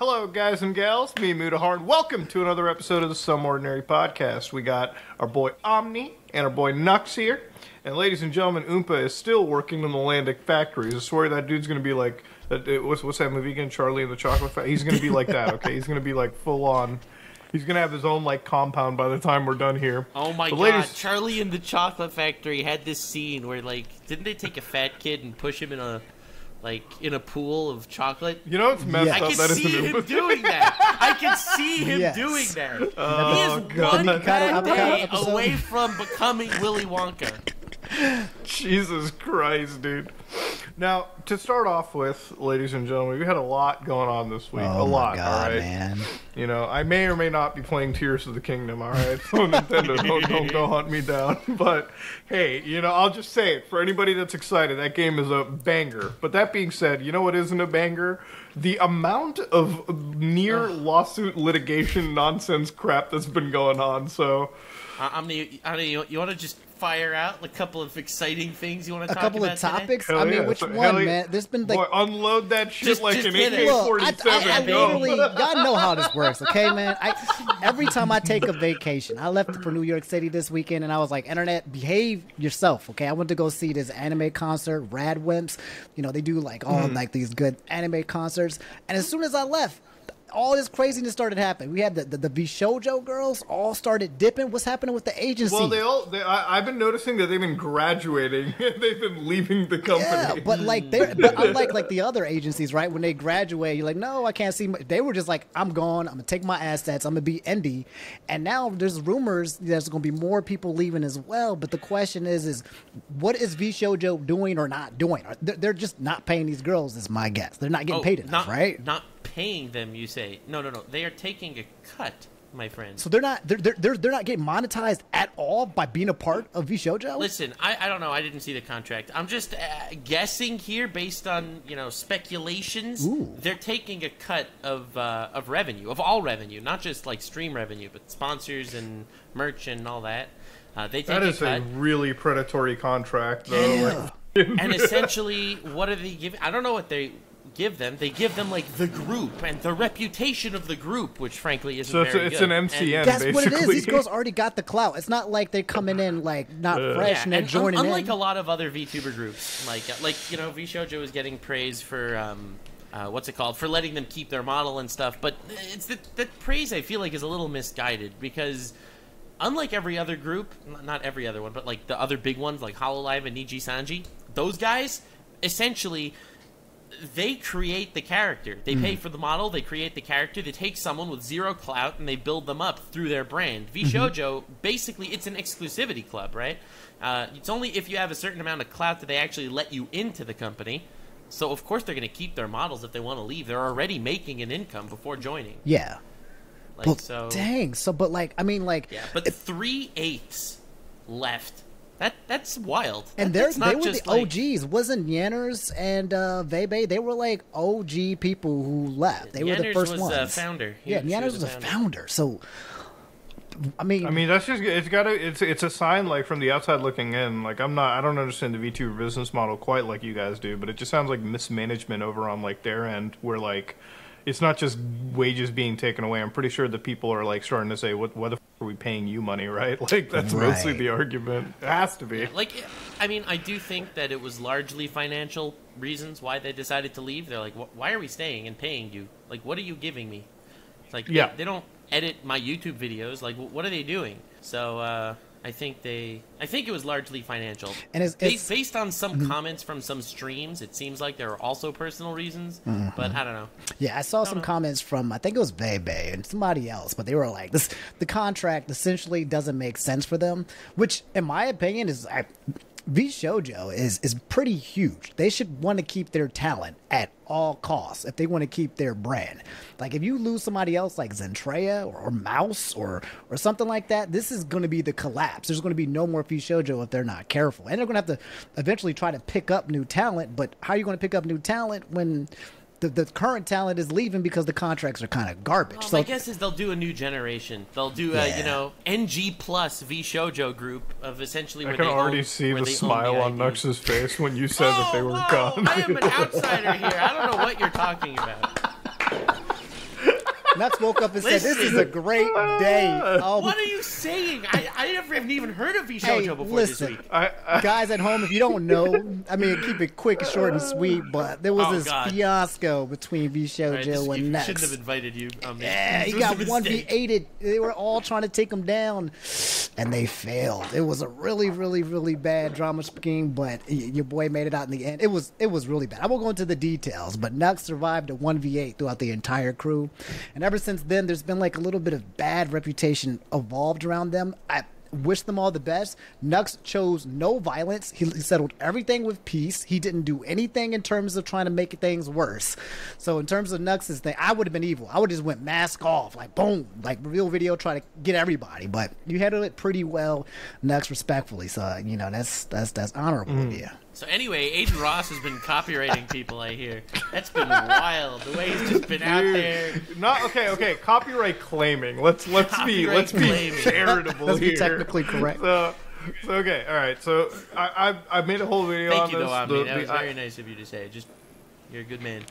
Hello, guys and gals. Me, Mutahar. Welcome to another episode of the Some Ordinary Podcast. We got our boy Omni and our boy Nux here. And ladies and gentlemen, Oompa is still working in the Landic factories. I swear that dude's going to be like, what's, what's that movie again? Charlie and the Chocolate Factory? He's going to be like that, okay? He's going to be like full on. He's going to have his own like compound by the time we're done here. Oh my But god, ladies- Charlie and the Chocolate Factory had this scene where like didn't they take a fat kid and push him in a like in a pool of chocolate? You know it's messed Yes. I up. can That see him Oompa. doing that. I can see him Yes. doing that. Oh, he is God. one bad day episode? away from becoming Willy Wonka. Jesus Christ, dude. Now, to start off with, ladies and gentlemen, we had a lot going on this week. Oh a lot, god, all right? man. You know, I may or may not be playing Tears of the Kingdom, all right? So, Nintendo, don't, don't go hunt me down. But, hey, you know, I'll just say it. For anybody that's excited, that game is a banger. But that being said, you know what isn't a banger? The amount of near lawsuit litigation nonsense crap that's been going on. So, I'm the, I mean, you, you want to just fire out a couple of exciting things you want to talk about? A talk couple about of topics. Hell I mean, yeah. which So, one, hell yeah. man? There's been like boy, unload that shit Just- like just an hit it. AK Look, 47. I, I, I literally, y'all know how this works, okay, man? I every time I take a vacation, I left for New York City this weekend, and I was like, "Internet, behave yourself, okay?" I went to go see this anime concert, RADWIMPS. You know, they do like all Hmm. like these good anime concerts, and as soon as I left. All this craziness started happening. We had the the, the VShojo girls all started dipping. What's happening with the agency? Well, they all. They, I, I've been noticing that they've been graduating. they've been leaving the company. Yeah, but like they're but unlike like the other agencies, right? When they graduate, you're like, no, I can't see. My, they were just like, I'm gone. I'm gonna take my assets. I'm gonna be indie. And now there's rumors there's gonna be more people leaving as well. But the question is, is what is VShojo doing or not doing? They're, they're just not paying these girls. Is my guess. They're not getting Oh, paid enough, not, right? Not paying them, you say? No, no, no. They are taking a cut, my friend. So they're not they're, they're they're they're not getting monetized at all by being a part of VShojo. Listen, I, I don't know. I didn't see the contract. I'm just uh, guessing here based on you know speculations. Ooh. They're taking a cut of uh, of revenue, of all revenue, not just like stream revenue, but sponsors and merch and all that. Uh, they take that a is a really predatory contract, though. Yeah. And essentially, what are they giving? I don't know what they give them. They give them like the group and the reputation of the group, which frankly isn't So it's- very it's good. an And- MCN. That's what it is. These girls already got the clout. It's not like they're coming in like not fresh Yeah, and they're and un- joining unlike in. a lot of other VTuber groups, like uh, like you know, VShojo is getting praise for um, uh, what's it called for letting them keep their model and stuff, but it's the, that praise I feel like is a little misguided because unlike every other group, not every other one, but like the other big ones like Hololive and Nijisanji, those guys essentially they create the character. They pay for the model, they create the character, they take someone with zero clout and they build them up through their brand. VShojo, basically, it's an exclusivity club, right? Uh, it's only if you have a certain amount of clout that they actually let you into the company. So, of course, they're going to keep their models if they want to leave. They're already making an income before joining. yeah. Like, But so. dang. So, but like, I mean, like, Yeah, but three eighths left. That That's wild. and That- they're that's not they were the just like- OGs. Wasn't Nyanners and uh, Veibae? They were like OG people who left. They were the Nyanners first was ones. a founder. He- yeah, she Nyanners was was a a founder. founder. So, I mean, I mean, that's just it's got to it's it's a sign like from the outside looking in. Like I'm not I don't understand the VTuber business model quite like you guys do, but it just sounds like mismanagement over on like their end, where like it's not just wages being taken away. I'm pretty sure the people are like starting to say, "What what the f- are we paying you money?" Right? Like that's mostly the argument. It has to be. Like, I mean, I do think that it was largely financial reasons why they decided to leave. They're like, why are we staying and paying you? Like, what are you giving me? It's like, Yeah. they, they don't edit my YouTube videos. Like, what are they doing? So, uh, I think they, I think it was largely financial. And it's- it's- based on some mm-hmm. comments from some streams, it seems like there are also personal reasons, mm-hmm. but I don't know. yeah, I saw some comments from I think it was Veibae and somebody else, but they were like, "This the contract essentially doesn't make sense for them," which, in my opinion, is I, VShojo is is pretty huge. They should want to keep their talent at all costs if they want to keep their brand. Like if you lose somebody else like Zentreya or, or Mouse or or something like that, this is going to be the collapse. There's going to be no more VShojo if they're not careful, and they're going to have to eventually try to pick up new talent. But how are you going to pick up new talent when the, the current talent is leaving because the contracts are kind of garbage? Well, so my guess is they'll do a new generation. They'll do uh, a Yeah. you know NG plus VShojo group of essentially. I where can they already own- see the they own smile on Nux's face when you said that they oh, were Whoa, gone. I am an outsider here. I don't know what you're talking about. Nux woke up and said, "This is a great day." Oh, What are you saying? I, I never haven't even heard of V Hey, Shoujo before listen. this week. I, I, guys at home, if you don't know, I mean, keep it quick, short, and sweet. But there was Oh, this God. fiasco between V All right, this, Shoujo you shouldn't have invited you. Um, Yeah, he got a one v mistake. eighted. They were all trying to take him down, and they failed. It was a really, really, really bad drama scheme, but your boy made it out in the end. It was, it was really bad. I won't go into the details, but Nux survived a one v eight throughout the entire crew, and ever since then, there's been like a little bit of bad reputation evolved around them. I wish them all the best. Nux chose no violence. He settled everything with peace. He didn't do anything in terms of trying to make things worse. So in terms of Nux's thing, I would have been evil. I would have just went mask off, like boom, like reveal video, try to get everybody. But you handled it pretty well, Nux, respectfully. So you know that's that's that's honorable of mm. you. So anyway, Adin Ross has been copywriting people. I hear that's been wild. The way he's just been out there. not okay. Okay, copyright claiming. Let's let's be Copyright let's be charitable Let's be technically correct. So, so okay, all right. So I I, I made a whole video Thank on you, this. though, Omni. The- That the- was I- very nice of you to say. Just you're a good man.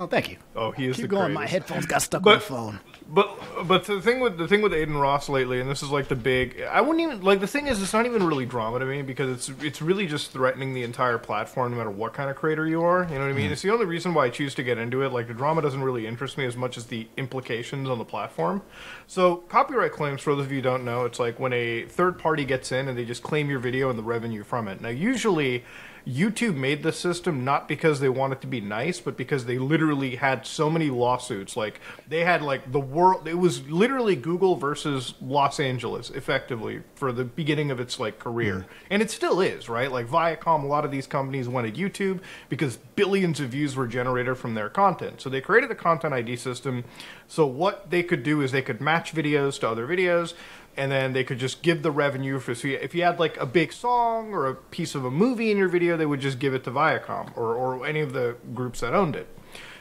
Oh, thank you. oh, he is Keep the going. My greatest. headphones got stuck on But- the phone. But but the thing with the thing with Adin Ross lately, and this is like the big. I wouldn't even like the thing is it's not even really drama to me because it's it's really just threatening the entire platform, no matter what kind of creator you are. You know what I mean? Hmm. It's the only reason why I choose to get into it. Like the drama doesn't really interest me as much as the implications on the platform. So copyright claims, for those of you who don't know, it's like when a third party gets in and they just claim your video and the revenue from it. Now usually. YouTube made this system not because they wanted to be nice, but because they literally had so many lawsuits. Like they had like the world. It was literally Google versus Los Angeles, effectively for the beginning of its like career, hmm. and it still is, right? Like Viacom, a lot of these companies wanted YouTube because billions of views were generated from their content. So they created a content ID system. So what they could do is they could match videos to other videos and then they could just give the revenue for so if you had like a big song or a piece of a movie in your video they would just give it to viacom or, or any of the groups that owned it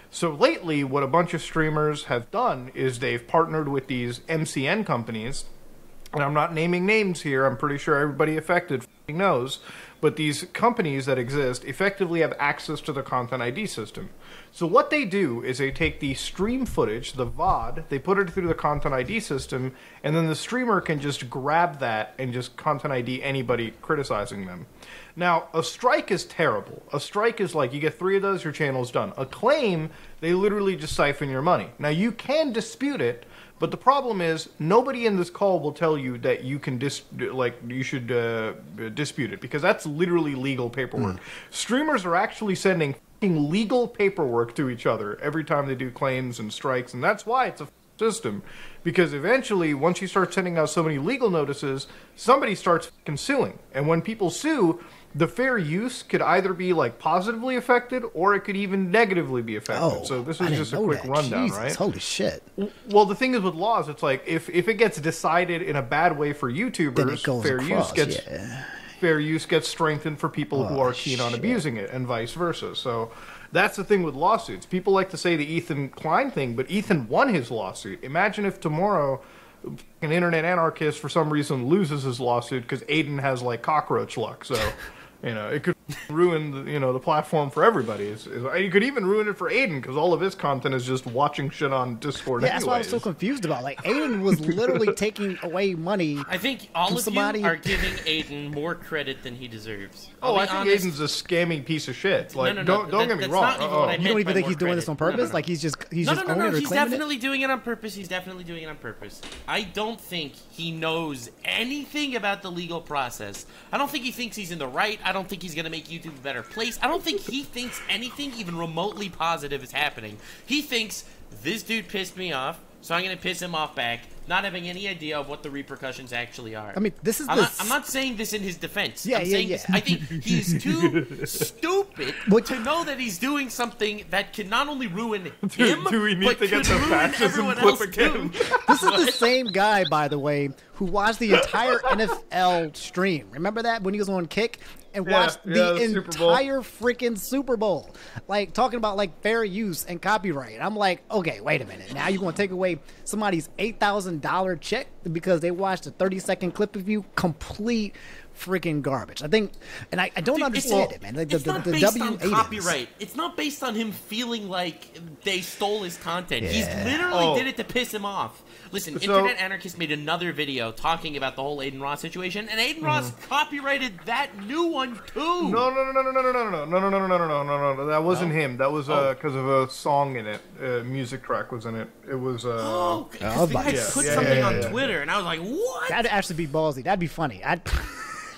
so lately what a bunch of streamers have done is they've partnered with these mcn companies and I'm not naming names here. I'm pretty sure everybody affected knows. But these companies that exist effectively have access to the Content ID system. So what they do is they take the stream footage, the VOD, they put it through the Content ID system, and then the streamer can just grab that and just Content ID anybody criticizing them. Now, a strike is terrible. A strike is like you get three of those, your channel's done. A claim, they literally just siphon your money. Now, you can dispute it, but the problem is, nobody in this call will tell you that you can dis like you should uh, dispute it because that's literally legal paperwork. Streamers are actually sending legal paperwork to each other every time they do claims and strikes, and that's why it's a system. Because eventually, once you start sending out so many legal notices, somebody starts suing, and when people sue. The fair use could either be like positively affected or it could even negatively be affected. Oh, so this is just a quick that. rundown, Jesus, right? Holy shit! Well, the thing is with laws, it's like if if it gets decided in a bad way for YouTubers, fair across. use gets yeah. Fair use gets strengthened for people who Oh, are keen on abusing it, and vice versa. So that's the thing with lawsuits. People like to say the Ethan Klein thing, but Ethan won his lawsuit. Imagine if tomorrow an internet anarchist for some reason loses his lawsuit because Adin has like cockroach luck. So. You know, it could ruin the, you know the platform for everybody. It's, it's, you could even ruin it for Adin because all of his content is just watching shit on Discord. Yeah, that's what I was so confused about. Like Adin was literally taking away money. I think all of somebody- you are giving Adin more credit than he deserves. Oh, I'll I think honest. Aiden's a scammy piece of shit. Like, no, no, don't don't that- get me wrong. Uh-oh. You don't even think he's doing this credit. on No, no, purpose? no. Like he's just he's no, just no, no, no. He's claiming definitely doing it on purpose. He's definitely doing it on purpose. I don't think he knows anything about the legal process. I don't think he thinks he's in the right. I don't think he's going to make YouTube a better place. I don't think he thinks anything even remotely positive is happening. He thinks this dude pissed me off, so I'm going to piss him off back, not having any idea of what the repercussions actually are. I mean, this is I'm the not, s- I'm not saying this in his defense. Yeah, I'm yeah, saying yeah. This, I think he's too stupid What- to know that he's doing something that can not only ruin Do- him, do we need but to get could the ruin fascism everyone clip else again? too. This is the same guy, by the way, who watched the entire NFL stream. Remember that when he was on Kick and Yeah, watched yeah, the the entire freaking Super Bowl, like talking about like fair use and copyright. I'm like, okay, wait a minute. Now you're going to take away somebody's eight thousand dollar check because they watched a 30 second clip of you? Complete freaking garbage. I think, and I, I don't Dude, understand it's- it, man. Like the, it's the, not the based W on eight copyright. It's not based on him feeling like they stole his content. He's literally Oh. did it to piss him off. Listen, So- Internet Anarchist made another video talking about the whole Adin Ross situation, and Adin Ross copyrighted that new one too. No, no, no, no, no, no, no, no, no, no, no, no, no, no, no, no. That wasn't No? him. That was Oh. because of a song in it. Uh, music track was in it. It was. Uh, Oh, because was the guy to put say- something Yeah, yeah, on yeah. Twitter, and I was like, "What?" That'd actually be ballsy. That'd be funny. I'd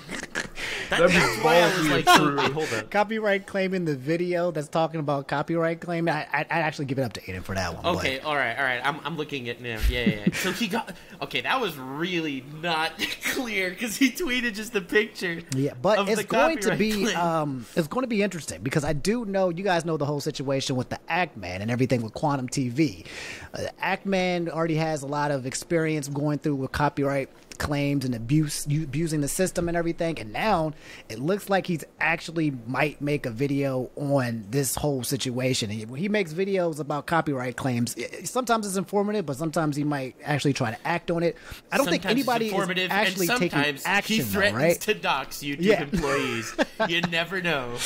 That- That'd be that's why I was like, true. wait, hold up. copyright claiming the video that's talking about copyright claim. I, I, I'd actually give it up to Adin for that one. but- Okay, all right, all right. I'm, I'm looking at now. Yeah, yeah, yeah. So he got okay. That was really not clear because he tweeted just a picture. Yeah, but of it's the going to be claim. um, it's going to be interesting because I do know you guys know the whole situation with the Act Man and everything with Quantum TV. Uh, Act Man already has a lot of experience going through with copyright claims and abuse abusing the system and everything and now it looks like he's actually might make a video on this whole situation and when he makes videos about copyright claims i- sometimes it's informative but sometimes he might actually try to act on it i don't think Sometimes it's anybody is actually and taking sometimes action he though, threatens right to dox YouTube Yeah. employees. you never know.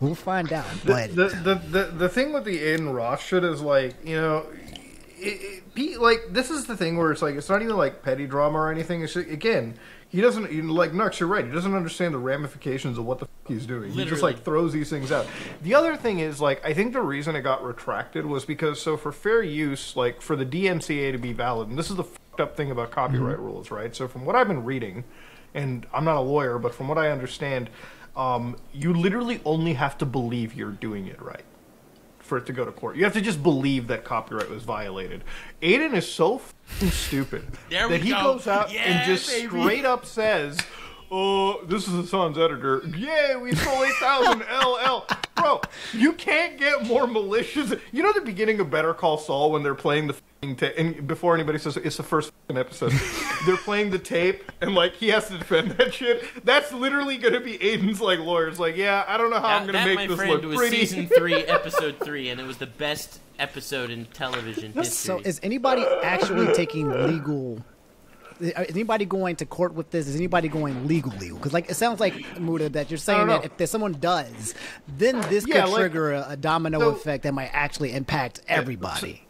We'll find out. But the, the the the thing with the Aiden Ross shit is like you know, it, it, like this is the thing where it's like it's not even like petty drama or anything. It's just, again. He doesn't you know, like Nux. You're right. He doesn't understand the ramifications of what the f- he's doing. He just like throws these things out. The other thing is like I think the reason it got retracted was because so for fair use, like for the DMCA to be valid, and this is the fucked up thing about copyright rules, right? So from what I've been reading, and I'm not a lawyer, but from what I understand, um, you literally only have to believe you're doing it right for it to go to court. You have to just believe that copyright was violated. Adin is so stupid There that he go. goes out Yeah, and just baby. straight up says, "Oh, this is the Sun's editor. Yay, we stole 8,000 LL." Bro, you can't get more malicious. You know the beginning of Better Call Saul when they're playing the f***ing tape, and before anybody says it's the first f***ing episode, they're playing the tape, and like he has to defend that shit. That's literally gonna be Adin's like lawyers. Like, yeah, I don't know how I'm gonna that, make my this friend, look was pretty. season three, episode three, and it was the best episode in television history. so is anybody actually taking legal? Is anybody going to court with this? Is anybody going legal legal? Because like it sounds like Muda that you're saying that if someone does, then this Yeah, could like- trigger a, a domino so- effect that might actually impact everybody. So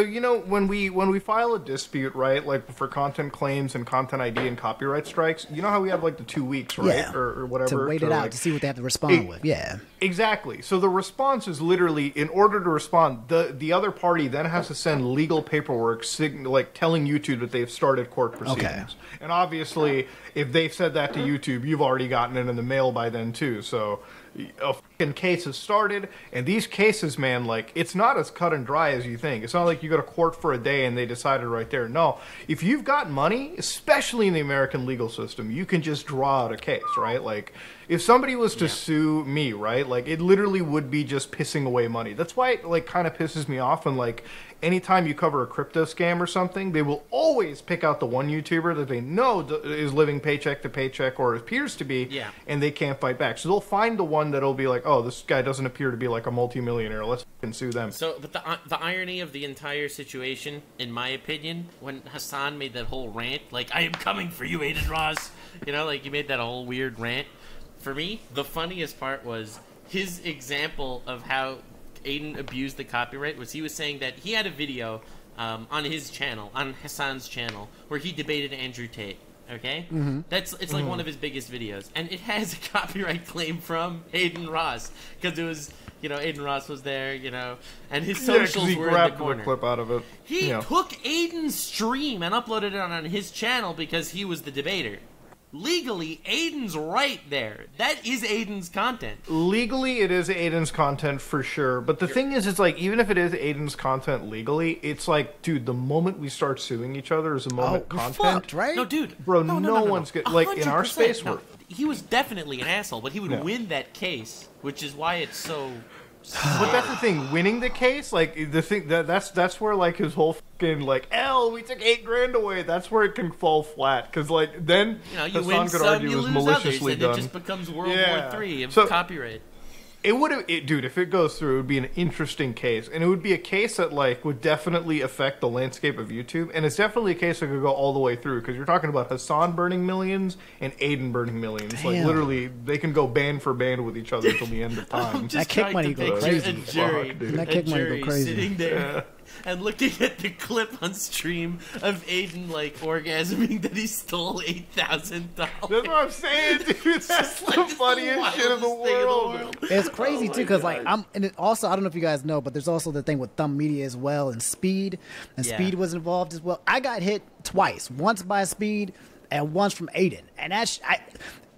you know when we when we file a dispute, right? Like for content claims and content ID and copyright strikes, you know how we have like the two weeks, right, Yeah, or, or whatever, to wait it out to see what they have to respond It- with. Yeah, Exactly. So the response is literally in order to respond, the the other party then has to send legal paperwork, sig- like telling YouTube that they've started court proceedings. And obviously, if they've said that to YouTube, you've already gotten it in the mail by then too. So a fucking case started, and these cases, man, like it's not as cut and dry as you think. It's not like you go to court for a day and they decided right there. No, if you've got money, especially in the American legal system, you can just draw out a case, right? Like if somebody was to sue me, right? Like it literally would be just pissing away money. That's why it like kind of pisses me off when like anytime you cover a crypto scam or something, they will always pick out the one YouTuber that they know is living paycheck to paycheck or appears to be, Yeah. and they can't fight back. So they'll find the one that'll be like, oh, this guy doesn't appear to be like a multimillionaire. Let's sue them. So, but the uh, the irony of the entire situation, in my opinion, when Hassan made that whole rant, like "I am coming for you, Adin Ross," you know, like you made that whole weird rant. For me, the funniest part was his example of how Adin abused the copyright. Was he was saying that he had a video um, on his channel, on Hassan's channel, where he debated Andrew Tate. Okay, mm-hmm. that's it's like one of his biggest videos, and it has a copyright claim from Adin Ross because it was you know Adin Ross was there, you know, and his Yeah, socials he were in the corner. clip out of it. He Yeah. took Adin's stream and uploaded it on his channel because he was the debater. Legally, Adin's right there. That is Adin's content. legally it is Adin's content for sure. But the thing is, it's like even if it is Adin's content legally, it's like, dude, the moment we start suing each other is a oh, moment we're content. fucked, right? No, dude, Bro, no, no, no no, no, one's no. good- like, in our space, no. we're- He was definitely an asshole, but he would Yeah. win that case, which is why it's so. But that's the thing, winning the case, like the thing that that's that's where like his whole fucking like, L, we took eight grand away. That's where it can fall flat because like then You know, you Hassan win could some, argue you was lose others, maliciously and done. it just becomes World Yeah. War Three of So- copyright. It would have, it, dude. If it goes through, it would be an interesting case, and it would be a case that like would definitely affect the landscape of YouTube, and it's definitely a case that could go all the way through because you're talking about Hassan burning millions and Adin burning millions. Like literally, they can go band for band with each other until the end of time. I'm kick trying money go crazy. a jury, Fuck. That a kick money go crazy. sitting there and looking at the clip on stream of Adin like orgasming that he stole eight thousand dollars. That's what I'm saying, dude. That's the funniest shit in the world. It's crazy Oh too, because like I'm, and it also I don't know if you guys know, but there's also the thing with Thumb Media as well, and Speed, and Yeah. Speed was involved as well. I got hit twice, once by Speed, and once from Adin, and that's I.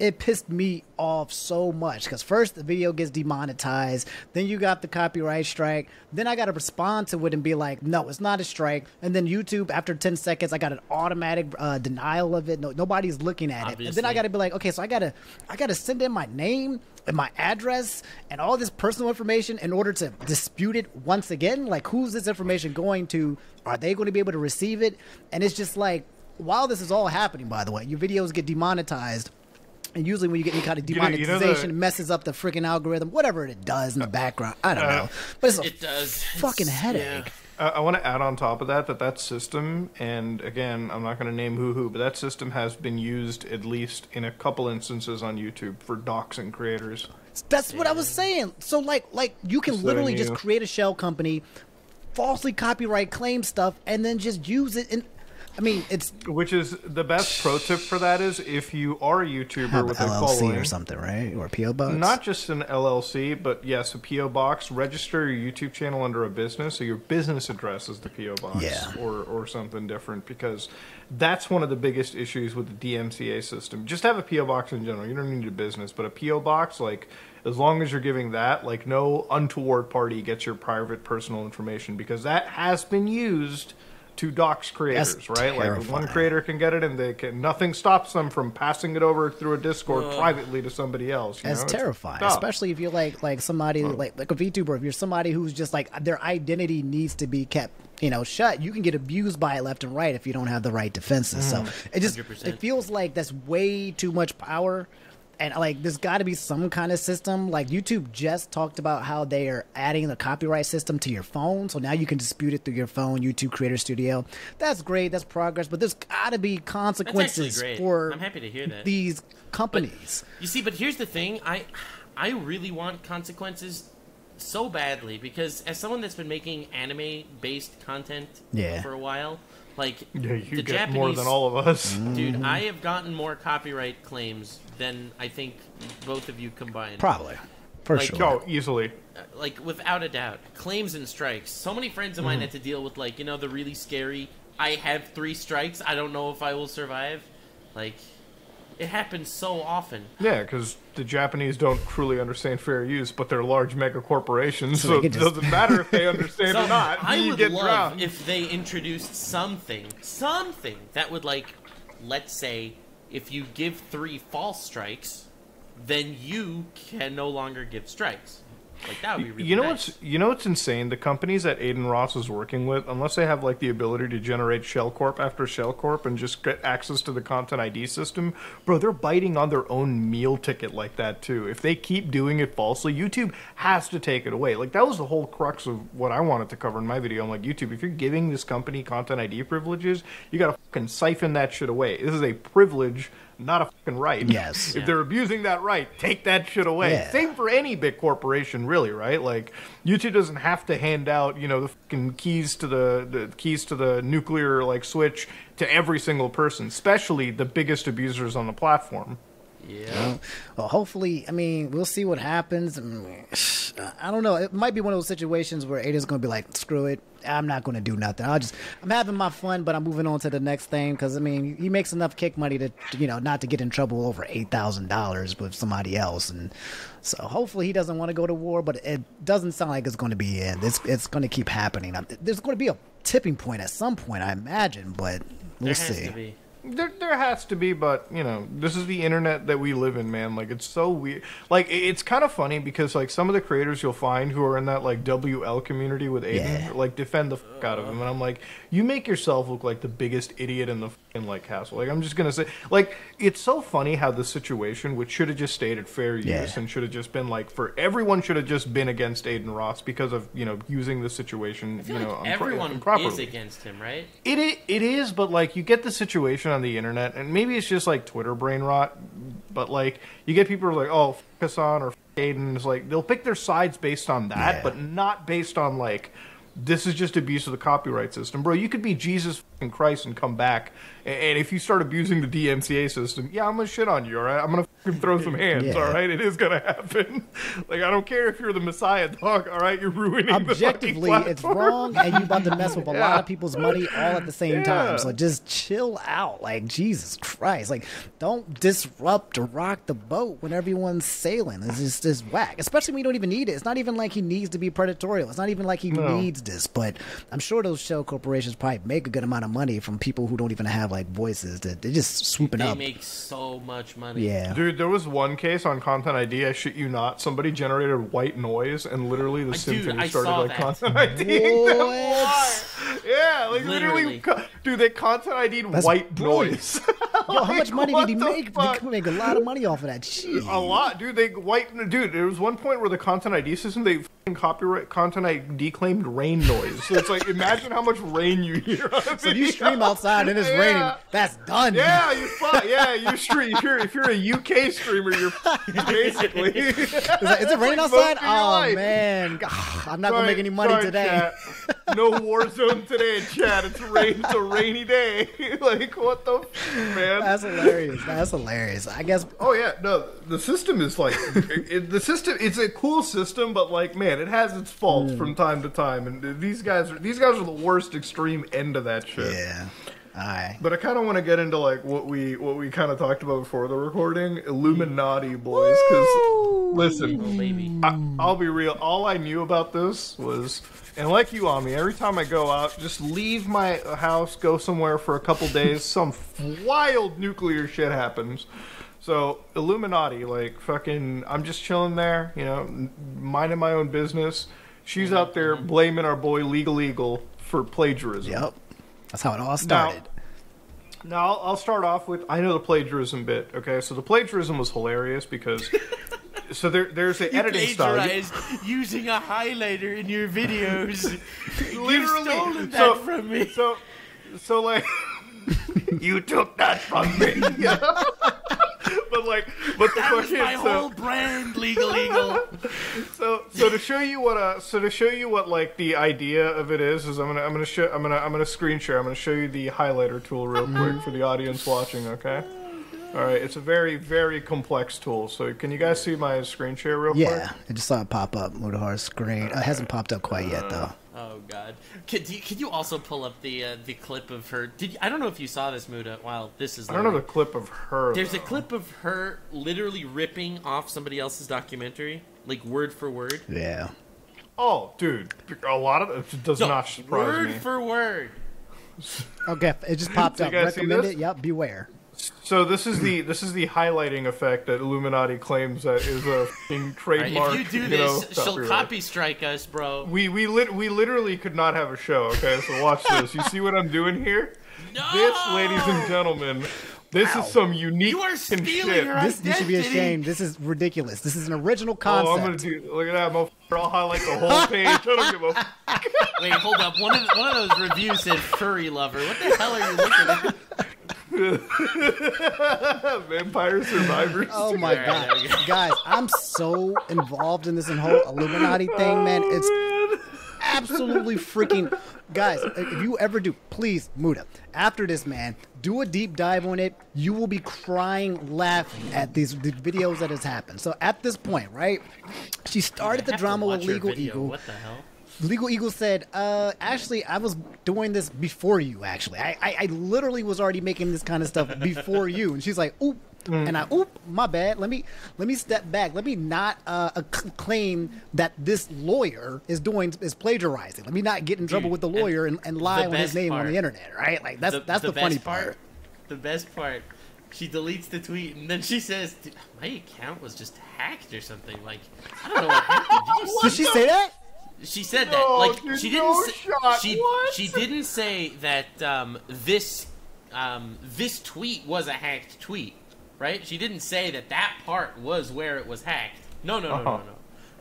It pissed me off so much because first the video gets demonetized, then you got the copyright strike, then I got to respond to it and be like, no, it's not a strike, and then YouTube after ten seconds I got an automatic uh, denial of it. No, nobody's looking at it, and then I got to be like, okay, so I gotta, I gotta send in my name and my address and all this personal information in order to dispute it once again. Like, who's this information going to? Are they going to be able to receive it? And it's just like, while this is all happening, by the way, your videos get demonetized. And usually, when you get any kind of You know- you know demonetization, the- it messes up the freaking algorithm, whatever it does in the background. I don't Uh, know, but it's a It does. fucking It's- headache. yeah. I, I want to add on top of that that that system, and again, I'm not going to name who who, but that system has been used at least in a couple instances on YouTube for doxing creators. That's what I was saying. So like like you can Just literally letting just create a shell company, falsely copyright claim stuff, and then just use it. And I mean, it's Which is the best pro tip for that is if you are a YouTuber with a LLC following, or something, right? Or PO box. not just an LLC, but yes, a PO box. Register your YouTube channel under a business, so your business address is the PO box, Yeah. or or something different, because that's one of the biggest issues with the DMCA system. Just have a PO box in general. You don't need a business, but a PO box, like as long as you're giving that, like no untoward party gets your private personal information, because that has been used. To docs creators, That's right? Like one creator can get it, and they can. Nothing stops them from passing it over through a Discord privately to somebody else. you That's know? It's terrifying, fucked especially if you're like like somebody like like a VTuber. If you're somebody who's just like their identity needs to be kept, you know, shut. You can get abused by it left and right if you don't have the right defenses. So mm. it just 100%. it feels like that's way too much power. And like, there's got to be some kind of system. Like YouTube just talked about how they are adding the copyright system to your phone, so now you can dispute it through your phone. YouTube Creator Studio. That's great. That's progress. But there's got to be consequences for I'm happy to hear that. these companies. You see, but here's the thing. I I really want consequences so badly because as someone that's been making anime based content Yeah. for a while, like Yeah, you the get Japanese more than all of us. dude, mm-hmm. I have gotten more copyright claims than I think both of you combined. Probably, for Like, sure. Oh, easily. Uh, like without a doubt claims and strikes so many friends of mine had to deal with like you know the really scary i have three strikes i don't know if i will survive like it happens so often Yeah, because the Japanese don't truly understand fair use, but they're large mega corporations, So so, it just- doesn't matter if they understand so or not. i you would get love drowned. if they introduced something something that would like let's say if you give three false strikes then you can no longer give strikes like that would be really you know nice. what's you know what's insane? The companies that Adin Ross is working with, unless they have like the ability to generate shell corp after shell corp and just get access to the content ID system, bro, they're biting on their own meal ticket like that too. If they keep doing it falsely, YouTube has to take it away. Like that was the whole crux of what I wanted to cover in my video. I'm like, YouTube, if you're giving this company content ID privileges, you gotta fucking siphon that shit away. This is a privilege. Not a fucking right. Yes. If Yeah. they're abusing that right, take that shit away. Yeah. Same for any big corporation, really, right? Like YouTube doesn't have to hand out, you know, the fucking keys to the, the keys to the nuclear like switch to every single person, especially the biggest abusers on the platform. Yeah Well, hopefully, I mean, we'll see what happens. I, mean, I don't know. It might be one of those situations where Ada's going to be like, "Screw it, I'm not going to do nothing. I'll just, I'm having my fun, but I'm moving on to the next thing." Because I mean, he makes enough kick money to, you know, not to get in trouble over eight thousand dollars with somebody else, and so hopefully he doesn't want to go to war. But it doesn't sound like it's going to be end. It's, it's going to keep happening. There's going to be a tipping point at some point, I imagine, but we'll see. There, there has to be, but you know, this is the internet that we live in, man. Like, it's so weird. Like, it's kind of funny because like some of the creators you'll find who are in that like WL community with Adin, Yeah. like defend the fuck out of him, and I'm like, you make yourself look like the biggest idiot in the and like Castle. Like I'm just gonna say, like it's so funny how the situation, which should have just stayed at fair use Yeah. and should have just been like for everyone should have just been against Adin Ross because of you know using the situation I feel you know like unpro- everyone improperly. is against him, right? It, i- it is, but like you get the situation on the internet, and maybe it's just like Twitter brain rot, but like you get people like, oh, f- Hassan or f- Adin. It's like they'll pick their sides based on that, Yeah. but not based on like this is just abuse of the copyright system, bro. You could be Jesus f***ing Christ and come back, and, if you start abusing the DMCA system, yeah, I'm gonna shit on you. All right, I'm gonna throw some hands. Yeah. All right, it is gonna happen. like I don't care if you're the Messiah, dog. All right, you're ruining Objectively, it's wrong, and you about to mess with a lot of people's money all at the same Yeah. time. So just chill out, like Jesus Christ! Like, don't disrupt or rock the boat when everyone's sailing. It's just this whack, especially when you don't even need it. It's not even like he needs to be predatorial. It's not even like he No. needs this. But I'm sure those shell corporations probably make a good amount of money from people who don't even have like voices. That they're just swooping They up. make so much money. yeah. Dude, there was one case on Content ID. I shit you not. Somebody generated white noise, and literally the dude, symphony I started like that. Content IDing them. Yeah, like literally, Literally. co- dude, they Content ID'd That's white brilliant. noise. Yo, how much money did he make? They fuck? could make a lot of money off of that. Shit. A lot, dude. They white, dude. There was one point where the Content ID system they copyright Content ID claimed rain noise. So it's like, imagine how much rain you hear. So you stream outside and it's Yeah. raining. That's done. Yeah, you fuck. Yeah, you stream. If you're if you're a UK streamer, you're basically. Is, it- is it raining like outside? Oh man, God, I'm not gonna make any money Sorry, today. chat. No war zone today, Chad. It's rain. It's a rainy day. like what the f- man? That's hilarious. That's hilarious. I guess. Oh yeah, no. The system is like it, the system. It's a cool system, but like man, it has its Hmm. faults from time to time, and these guys are these guys are the worst extreme end of that shit. Yeah. All right. But I kind of want to get into like what we what we kind of talked about before the recording, iilluminaughtii boys. Because listen, Oh. I, I'll be real. All I knew about this was, and like you, Omni, every time I go out, just leave my house, go somewhere for a couple days, some wild nuclear shit happens. So iilluminaughtii, like fucking, I'm just chilling there, you know, minding my own business. She's out there mm-hmm. blaming our boy Legal Eagle for plagiarism. Yep. That's how it all started. Now I'll, I'll start off with I know the plagiarism bit. Okay, so the plagiarism was hilarious because so there there's an editing style. Using a highlighter in your videos. Literally, You've stolen that so, from me. So, so like, you took that from me. but like, but the That was question my is, whole brand, Legal Eagle. so, so to show you what, uh, so to show you what like the idea of it is, is I'm gonna, I'm gonna show, I'm gonna, I'm gonna screen share. I'm gonna show you the highlighter tool real quick for the audience watching. Okay. All right, it's a very, very complex tool. So, can you guys see my screen share real quick? Yeah, I just saw it pop up. Mutahar's screen. Uh, it hasn't popped up quite yet though. Oh God! Can, do you, can you also pull up the uh, the clip of her? Did you, I don't know if you saw this, Muda. Wow, this is. I don't know the clip of her. There's a clip of her literally ripping off somebody else's documentary, like word for word. Yeah. Oh, dude, a lot of it does No, not surprise word me. for word. Okay, it just popped up. guys Recommend it. Yep. Beware. So this is the this is the highlighting effect that iilluminaughtii claims that is a f***ing Right, trademark. if you do know, this, she'll copy strike us, bro. We we lit we literally could not have a show. Okay, so watch this. You see what I'm doing here? No! This, ladies and gentlemen, this Ow. is some unique You are stealing shit. her This you should be Identity. ashamed. This is ridiculous. This is an original concept. Oh, I'm gonna do. Look at that, motherfucker! I'll highlight the whole page. I don't give a. F- Wait, hold up. One of one of those reviews said furry lover. What the hell are you looking at? Vampire Survivors. Oh my god, there we go. guys! I'm so involved in this whole iilluminaughtii thing, oh, man. It's absolutely freaking guys if you ever do please muda after this man do a deep dive on it you will be crying laughing at these the videos that has happened so at this point right she started the I have to drama with legal eagle What the hell? Legal Eagle said, uh, actually, I was doing this before you, actually. I, I, I literally was already making this kind of stuff before you. And she's like, oop. And I, oop, my bad. Let me let me step back. Let me not uh, claim that this lawyer is doing is plagiarizing. Let me not get in trouble Dude, with the lawyer and, and lie the on his name on the internet, right? Like that's that's the, best funny part. The best part, she deletes the tweet and then she says, "My account was just hacked or something." Like, I don't know what happened. Did you Did she say that? She said No, that. Like dude, she didn't. no say, shot. She What? she didn't say that um, this um, this tweet was a hacked tweet, right? She didn't say that that part was where it was hacked. No, no, no, no, Uh-huh. no.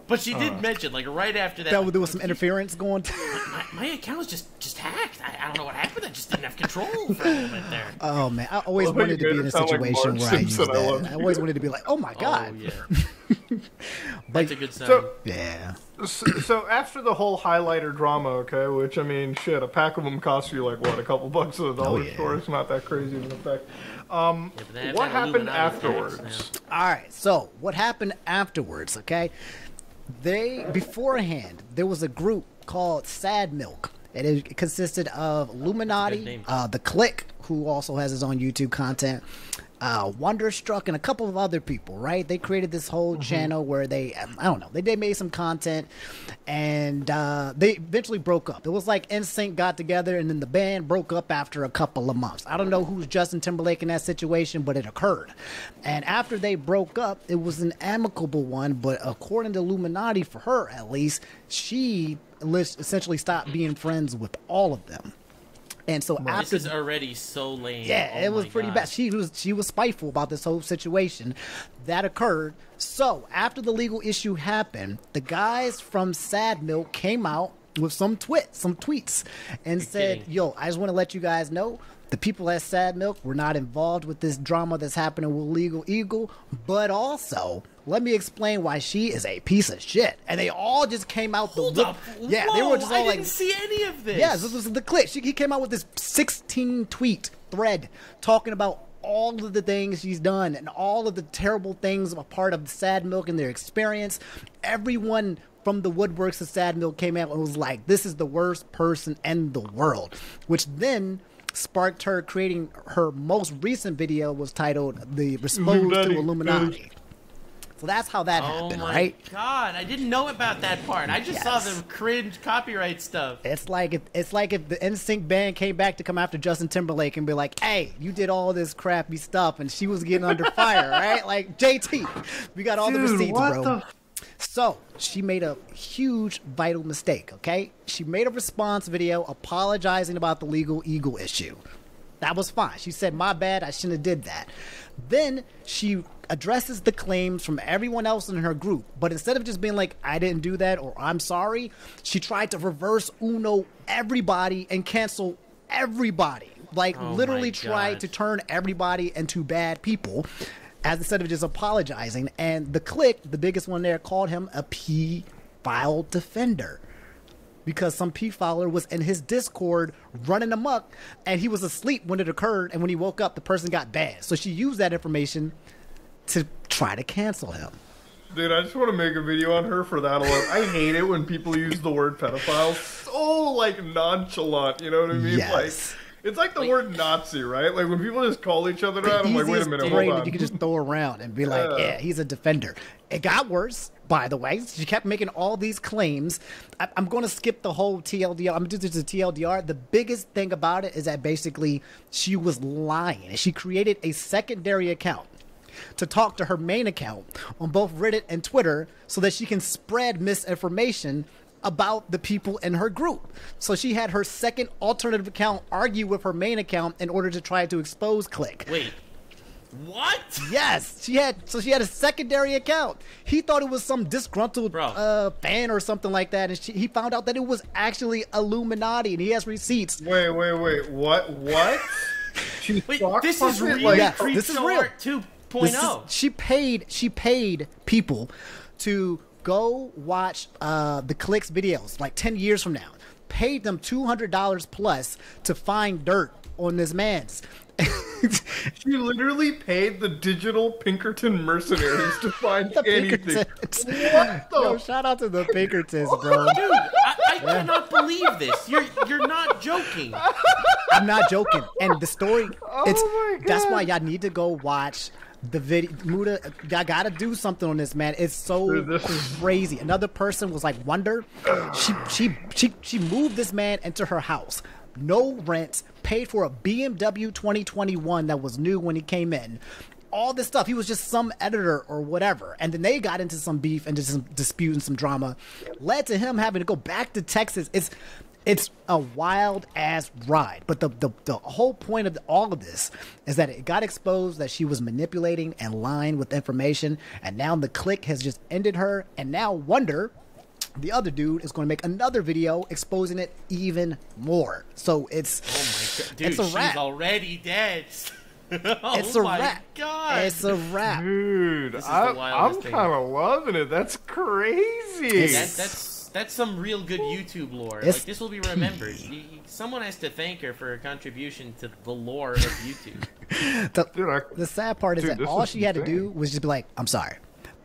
But she did uh. mention, like right after that, That there was some interference going. my, my account was just just hacked. I, I don't know what happened. I just didn't have control for a moment there. Oh man, I always Well, wanted to be in a sound like situation Marge where I used Simpson. I that. I always wanted to be like, oh my oh, god, Oh yeah, that's a good sign. So, yeah. so, so after the whole highlighter drama, okay, which I mean, shit, a pack of them costs you like what, a couple bucks at the oh, dollar yeah. store. It's not that crazy of an effect. Um, yeah, but they have What happened afterwards? All right. So what happened afterwards? Okay, they beforehand there was a group called Sad Milk. and It consisted of iilluminaughtii, uh, the Click, who also has his own YouTube content, uh, Wonderstruck, and a couple of other people. Right? They created this whole channel where they, um, I don't know, they, they made some content, and uh, they eventually broke up. It was like NSYNC got together, and then the band broke up after a couple of months. I don't know who's Justin Timberlake in that situation, but it occurred. And after they broke up, it was an amicable one, but according to iilluminaughtii, for her at least, she essentially stopped being friends with all of them. And so This after is already so lame. yeah, Oh it was pretty God. bad. She was she was spiteful about this whole situation that occurred. So after the legal issue happened, the guys from Sad Milk came out with some twit, some tweets, and said, kidding. "Yo, I just want to let you guys know." The people at Sad Milk were not involved with this drama that's happening with Legal Eagle, but also let me explain why she is a piece of shit. And they all just came out the Hold wood- up. Yeah, they were just I all like, didn't see any of this. yeah, this was the clip. She, he came out with this 16 tweet thread talking about all of the things she's done and all of the terrible things a part of the Sad Milk and their experience. Everyone from the woodworks of Sad Milk came out and was like, "This is the worst person in the world," which then sparked her creating her most recent video was titled "The Response to iilluminaughtii." So that's how that Oh happened, my right? god, I didn't know about that part. I just saw the cringe copyright stuff. It's like if it's like if the NSYNC band came back to come after Justin Timberlake and be like, "Hey, you did all this crappy stuff," and she was getting under fire, right? Like JT, we got all the receipts, what bro. the- So she made a huge vital mistake. Okay, she made a response video apologizing about the legal eagle issue. That was fine. She said, "My bad. I shouldn't have did that." Then she addresses the claims from everyone else in her group, but instead of just being like, "I didn't do that" or "I'm sorry," she tried to reverse Uno everybody and cancel everybody. Like Oh literally tried to turn everybody into bad people, as instead of just apologizing. And the click, the biggest one there, called him a P file defender because some P filer was in his Discord running amok, and he was asleep when it occurred. And when he woke up, the person got bad. So she used that information to try to cancel him. Dude, I just want to make a video on her for that alone. I hate it when people use the word pedophile so like nonchalant. You know what I mean? Yes. Like it's like the word Nazi, right? Like when people just call each other that, I'm like, wait a minute, phrase hold on. you can just throw around and be like, Yeah. yeah, he's a defender. It got worse, by the way. She kept making all these claims. I, I'm going to skip the whole TLDR. I'm going to just the TLDR. The biggest thing about it is that basically she was lying. And She created a secondary account to talk to her main account on both Reddit and Twitter so that she can spread misinformation about the people in her group. So she had her second alternative account argue with her main account in order to try to expose Click. Wait. What? Yes, she had. So she had a secondary account. He thought it was some disgruntled Bro. uh, fan or something like that, and she, he found out that it was actually iilluminaughtii, and he has receipts. Wait, wait, wait. What? What? Wait, this is puppet, real like- Yeah, this is Show real. Art oh. 2.0. This is- she paid. She paid people to go watch uh, the clicks videos like ten years from now. Paid them two hundred dollars plus to find dirt on this man's. She literally paid the digital Pinkerton mercenaries to find the anything. Pinkertons. What the? Yo, shout out to the Pinkertons, bro. Dude, I, I cannot believe this. You're you're not joking. I'm not joking. And the story, it's Oh my that's why God. y'all need to go watch the video. Muda, y'all gotta do something on this, man. It's so Dude, this is- crazy. Another person was like Wonder. She she she she moved this man into her house. No rent, paid for a BMW 2021 that was new when he came in. All this stuff. He was just some editor or whatever. And then they got into some beef and just some dispute and some drama. Led to him having to go back to Texas. It's it's a wild ass ride. But the, the the whole point of all of this is that it got exposed that she was manipulating and lying with information, and now the click has just ended her. And now Wonder, the other dude, is going to make another video exposing it even more. So it's Oh my god, dude, It's a she's wrap. already dead. oh it's a my wrap. god. It's a wrap. Dude, This is the I, I'm kind of loving it. That's crazy. That, that's that's some real good YouTube lore. Like this will be remembered. You- you- someone has to thank her for her contribution to the lore of YouTube. The, Dude, I- the sad part is Dude, that all is she had to do was just be like, "I'm sorry,"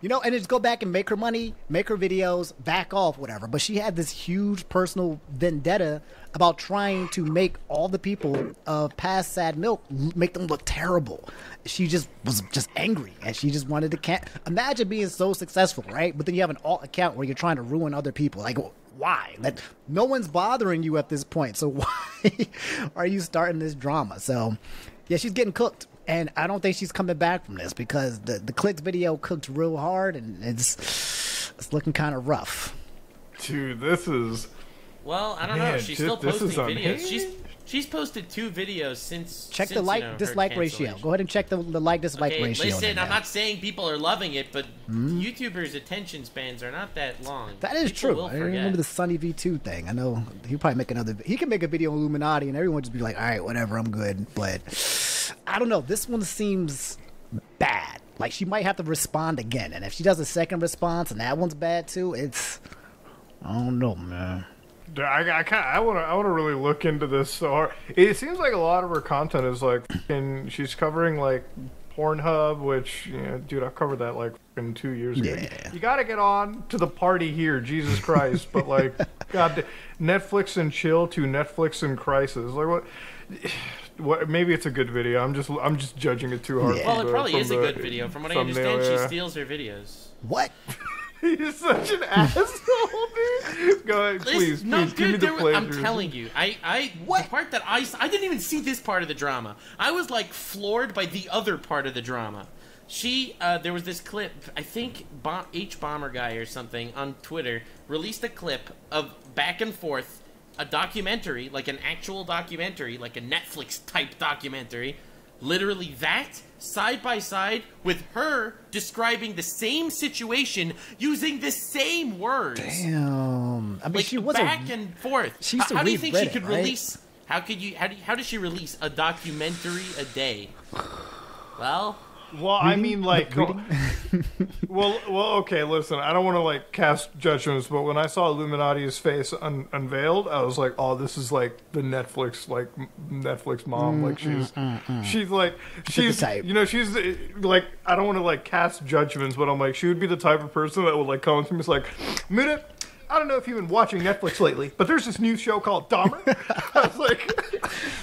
you know, and just go back and make her money, make her videos, back off, whatever. But she had this huge personal vendetta about trying to make all the people of past Sad Milk make them look terrible. She just was just angry, and she just wanted to can't imagine being so successful, right? But then you have an alt account where you're trying to ruin other people, like. Why? That no one's bothering you at this point. So why are you starting this drama? So, yeah, she's getting cooked, and I don't think she's coming back from this because the the clicks video cooked real hard, and it's it's looking kind of rough. Dude, this is. Well, I don't Man, know. She's still this is posting videos. unhinged. She's she's posted two videos since. Check since, the you like know, her dislike ratio. Go ahead and check the, the like dislike Okay, ratio. listen, I'm there. not saying people are loving it, but hmm? YouTubers' attention spans are not that long. That is People true. I remember the Sunny V2 thing. I know he'll probably make another. He can make a video on iilluminaughtii, and everyone just be like, "All right, whatever, I'm good." But I don't know. This one seems bad. Like she might have to respond again, and if she does a second response and that one's bad too, it's I don't know, man. Dude, I, I kind I want to I want to really look into this so hard. It seems like a lot of her content is like, and she's covering like Pornhub, which you know, dude, I covered that like in two years ago. Yeah. You got to get on to the party here, Jesus Christ! but like, God, Netflix and chill to Netflix and crisis. Like what? What? Maybe it's a good video. I'm just I'm just judging it too hard. Yeah. Well, it the- probably from is a good video. From what I thumbnail, understand, she steals her videos. What? He's such an asshole, dude. Go ahead, please, Listen, no, please give me dude, the there were- I'm telling you, I, I, What? the part that I, s- I didn't even see this part of the drama. I was like floored by the other part of the drama. She, uh, there was this clip. I think Bom- hbomberguy or something on Twitter released a clip of back and forth, a documentary, like an actual documentary, like a Netflix type documentary. Literally that side by side with her describing the same situation using the same words Damn. I mean, like she was back a. and forth. she how, how do you think she Reddit, could right? release? How could you? How do you, how does she release a documentary a day? Well, Well, I mean, like, Reading? well, well, okay. Listen, I don't want to like cast judgments, but when I saw iilluminaughtii's face un- unveiled, I was like, oh, this is like the Netflix, like Netflix mom. Mm, like mm, she's, mm, she's like, she's, you know, she's like, I don't want to like cast judgments, but I'm like, she would be the type of person that would like come to me, and like, Muda. I don't know if you've been watching Netflix lately, but there's this new show called Dahmer. I was like,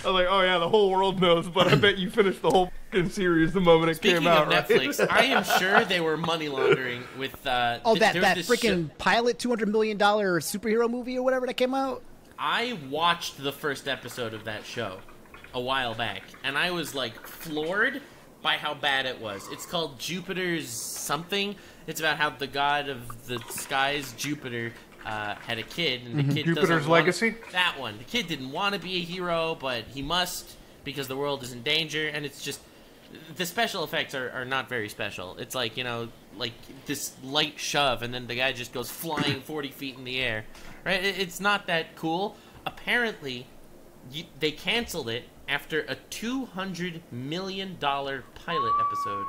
I was like, oh yeah, the whole world knows, but I bet you finished the whole fucking series the moment it speaking came out. Speaking of right? Netflix, I am sure they were money laundering with. Uh, Oh, th- that there that freaking show- pilot two hundred million dollar superhero movie or whatever that came out. I watched the first episode of that show a while back, and I was like floored by how bad it was. It's called Jupiter's something. It's about how the god of the skies, Jupiter, uh, had a kid, and the kid Jupiter's doesn't want- Legacy? That one. The kid didn't want to be a hero, but he must because the world is in danger, and it's just the special effects are, are not very special. It's like you know, like this light shove, and then the guy just goes flying forty feet in the air. Right? It, it's not that cool. Apparently, you, they canceled it after a two hundred million dollar pilot episode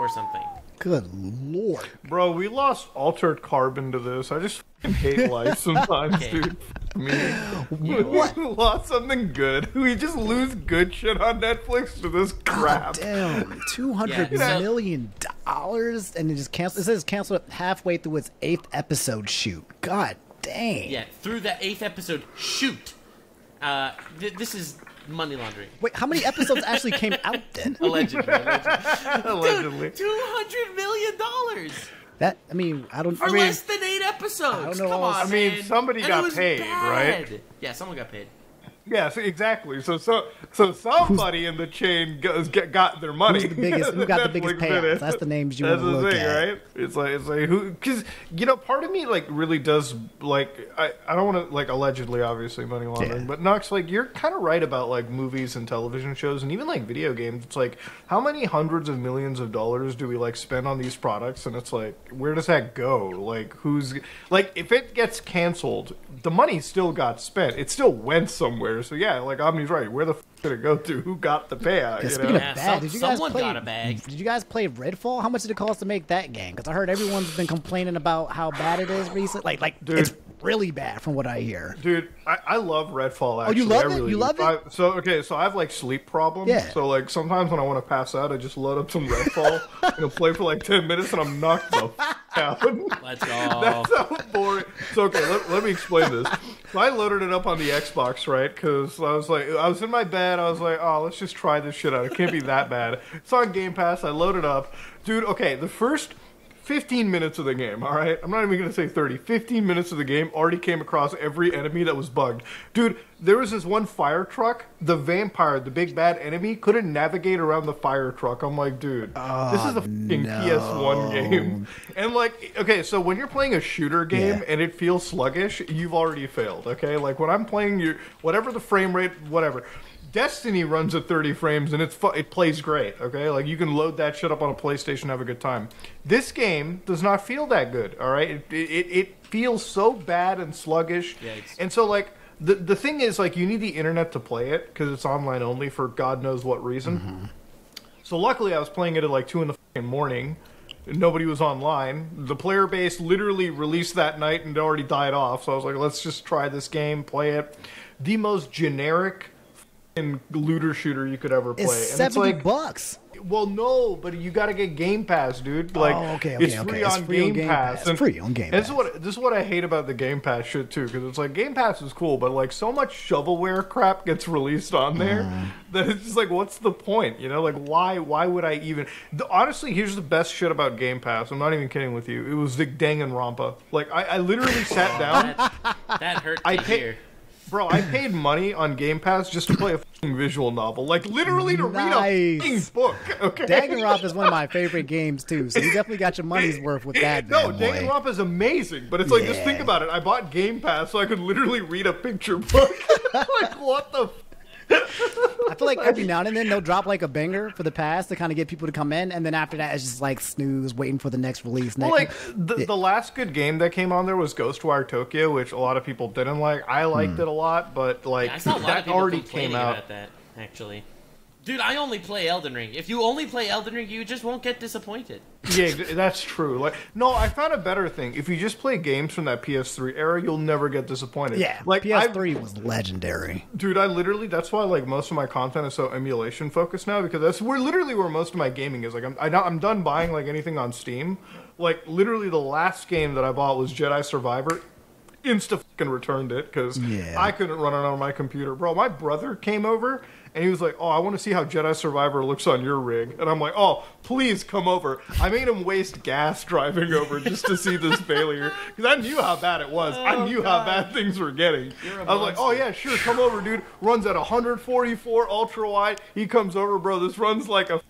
or something. Good lord. Bro, we lost altered carbon to this. I just fucking hate life sometimes, Okay. dude. Me. We lost something good. We just lose good shit on Netflix to this crap. Damn, two hundred Yeah, million dollars, and it just canceled. It says canceled halfway through its eighth episode shoot. God dang. Yeah, through that eighth episode, shoot. Uh, th- this is money laundering. Wait, how many episodes actually came out then? Allegedly. allegedly. Allegedly. Two hundred million dollars That I mean, I don't. for I mean- less than eight episodes. I don't know Come on, I mean, man. somebody And got paid, bad. right? Yeah, someone got paid. Yes, exactly. So so so somebody in the chain goes get, got their money. Who's the biggest- who got the biggest payouts? That's the names you That's wanna the look thing, at. right? It's like it's like who because you know part of me like really does like I, I don't want to like allegedly obviously money laundering, Yeah. but Nux like you're kind of right about like movies and television shows and even like video games. It's like how many hundreds of millions of dollars do we like spend on these products? And it's like where does that go? Like who's like if it gets canceled, the money still got spent. It still went somewhere. So yeah, like Omni's right. Where the f- did it go to? Who got the payout? Yeah, you speaking know? of Yeah, bad, did you guys someone play? got a bag. Did you guys play Redfall? How much did it cost to make that game? Because I heard everyone's been complaining about how bad it is recently. Like, like Dude. it's really bad from what I hear. Dude, I, I love Redfall. Actually, Oh, you love I it? really You do. love it? I- so okay, so I have like sleep problems. Yeah. So like sometimes when I want to pass out, I just load up some Redfall and I'll play for like ten minutes and I'm knocked the f- out. Let's go. That's how boring. So okay, let, let me explain this. So I loaded it up on the Xbox, right? Because I was like, I was in my bed. I was like, oh, let's just try this shit out. It can't be that bad. It's on Game Pass. I loaded up, dude. Okay, the first. 15 minutes of the game, all right? I'm not even going to say 30. 15 minutes of the game already came across every enemy that was bugged. Dude, there was this one fire truck. The vampire, the big bad enemy, couldn't navigate around the fire truck. I'm like, dude, this is a ah, fucking PS1 game. And like, okay, so when you're playing a shooter game Yeah. and it feels sluggish, you've already failed, okay? Like when I'm playing your whatever the frame rate, whatever. Destiny runs at 30 frames and it's fu- it plays great, okay? Like you can load that shit up on a PlayStation and have a good time. This game does not feel that good, all right? It it, it feels so bad and sluggish. Yikes. And so like the the thing is like you need the internet to play it cuz it's online only for god knows what reason. Mm-hmm. So luckily, I was playing it at like two in the fucking morning. Nobody was online. The player base literally released that night and already died off. So I was like, let's just try this game, play it. The most generic looter shooter you could ever play. It's and seventy it's like, bucks. well, no, but you got to get Game Pass, dude. Like, Oh, okay, okay, it's okay. free It's on free on Game, Game Pass. Pass. Free on Game and This is Pass. what this is what I hate about the Game Pass shit too, because it's like Game Pass is cool, but like so much shovelware crap gets released on there Mm. that it's just like, what's the point? You know, like why why would I even? The, honestly, here's the best shit about Game Pass. I'm not even kidding with you. It was the Danganronpa. Like I, I literally sat down. That, that hurt to I pay- hear. Bro, I paid money on Game Pass just to play a fucking visual novel. Like literally to read a Nice. book. Okay. Danganronpa is one of my favorite games too, so you definitely got your money's worth with that. No. Danganronpa is amazing, but it's like just think about it. I bought Game Pass so I could literally read a picture book. like what the? F- I feel like every now and then they'll drop like a banger for the past to kind of get people to come in, and then after that it's just like snooze, waiting for the next release. well, like the, the last good game that came on there was Ghostwire Tokyo, which a lot of people didn't like. I liked Hmm. it a lot, but like I saw a lot of that already came out. about that. Actually, dude, I only play Elden Ring. If you only play Elden Ring, you just won't get disappointed. Yeah, that's true. Like, no, I found a better thing. If you just play games from that PS3 era, you'll never get disappointed. yeah, like I've- PS3 was legendary. Dude, I literally that's why like most of my content is so emulation focused now because that's where literally where most of my gaming is. Like I'm I, I'm done buying like anything on Steam. Like literally the last game that I bought was Jedi Survivor. Insta fucking returned it because Yeah. I couldn't run it on my computer, bro. My brother came over and he was like, "Oh, I want to see how Jedi Survivor looks on your rig," and I'm like, "Oh, please come over." I made him waste gas driving over just to see this failure because I knew how bad it was. I Oh, knew how bad things were getting. I was like, "Oh yeah, sure, come over, dude." Runs at 144 ultra wide. He comes over, bro. This runs like a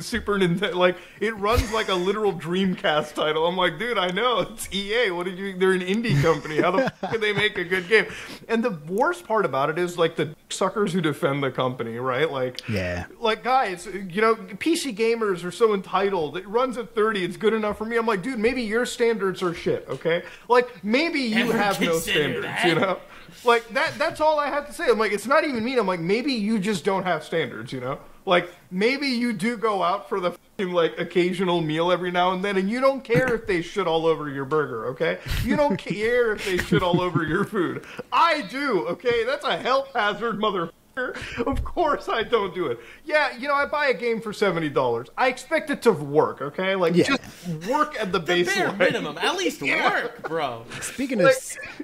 Super Nintendo. Like it runs like a literal Dreamcast title. I'm like, dude, I know it's EA. What did you? They're an indie company. How the fuck can they make a good game? And the worst part about it is like the suckers who defend the company, right? Like, Yeah. like guys, you know, PC gamers are so entitled. It runs at 30. It's good enough for me. I'm like, dude, maybe your standards are shit. Okay, like maybe you Ever have no standards. that? You know. Like that that's all I have to say. I'm like, it's not even me. I'm like, maybe you just don't have standards, you know? Like maybe you do go out for the fucking, like occasional meal every now and then and you don't care if they shit all over your burger, okay? You don't care if they shit all over your food. I do, okay? That's a health hazard, motherfucker. Of course I don't do it. Yeah, you know, I buy a game for $70. I expect it to work, okay? Like Yeah. just work at the Bare baseline. minimum, at least Yeah. work, bro. Speaking of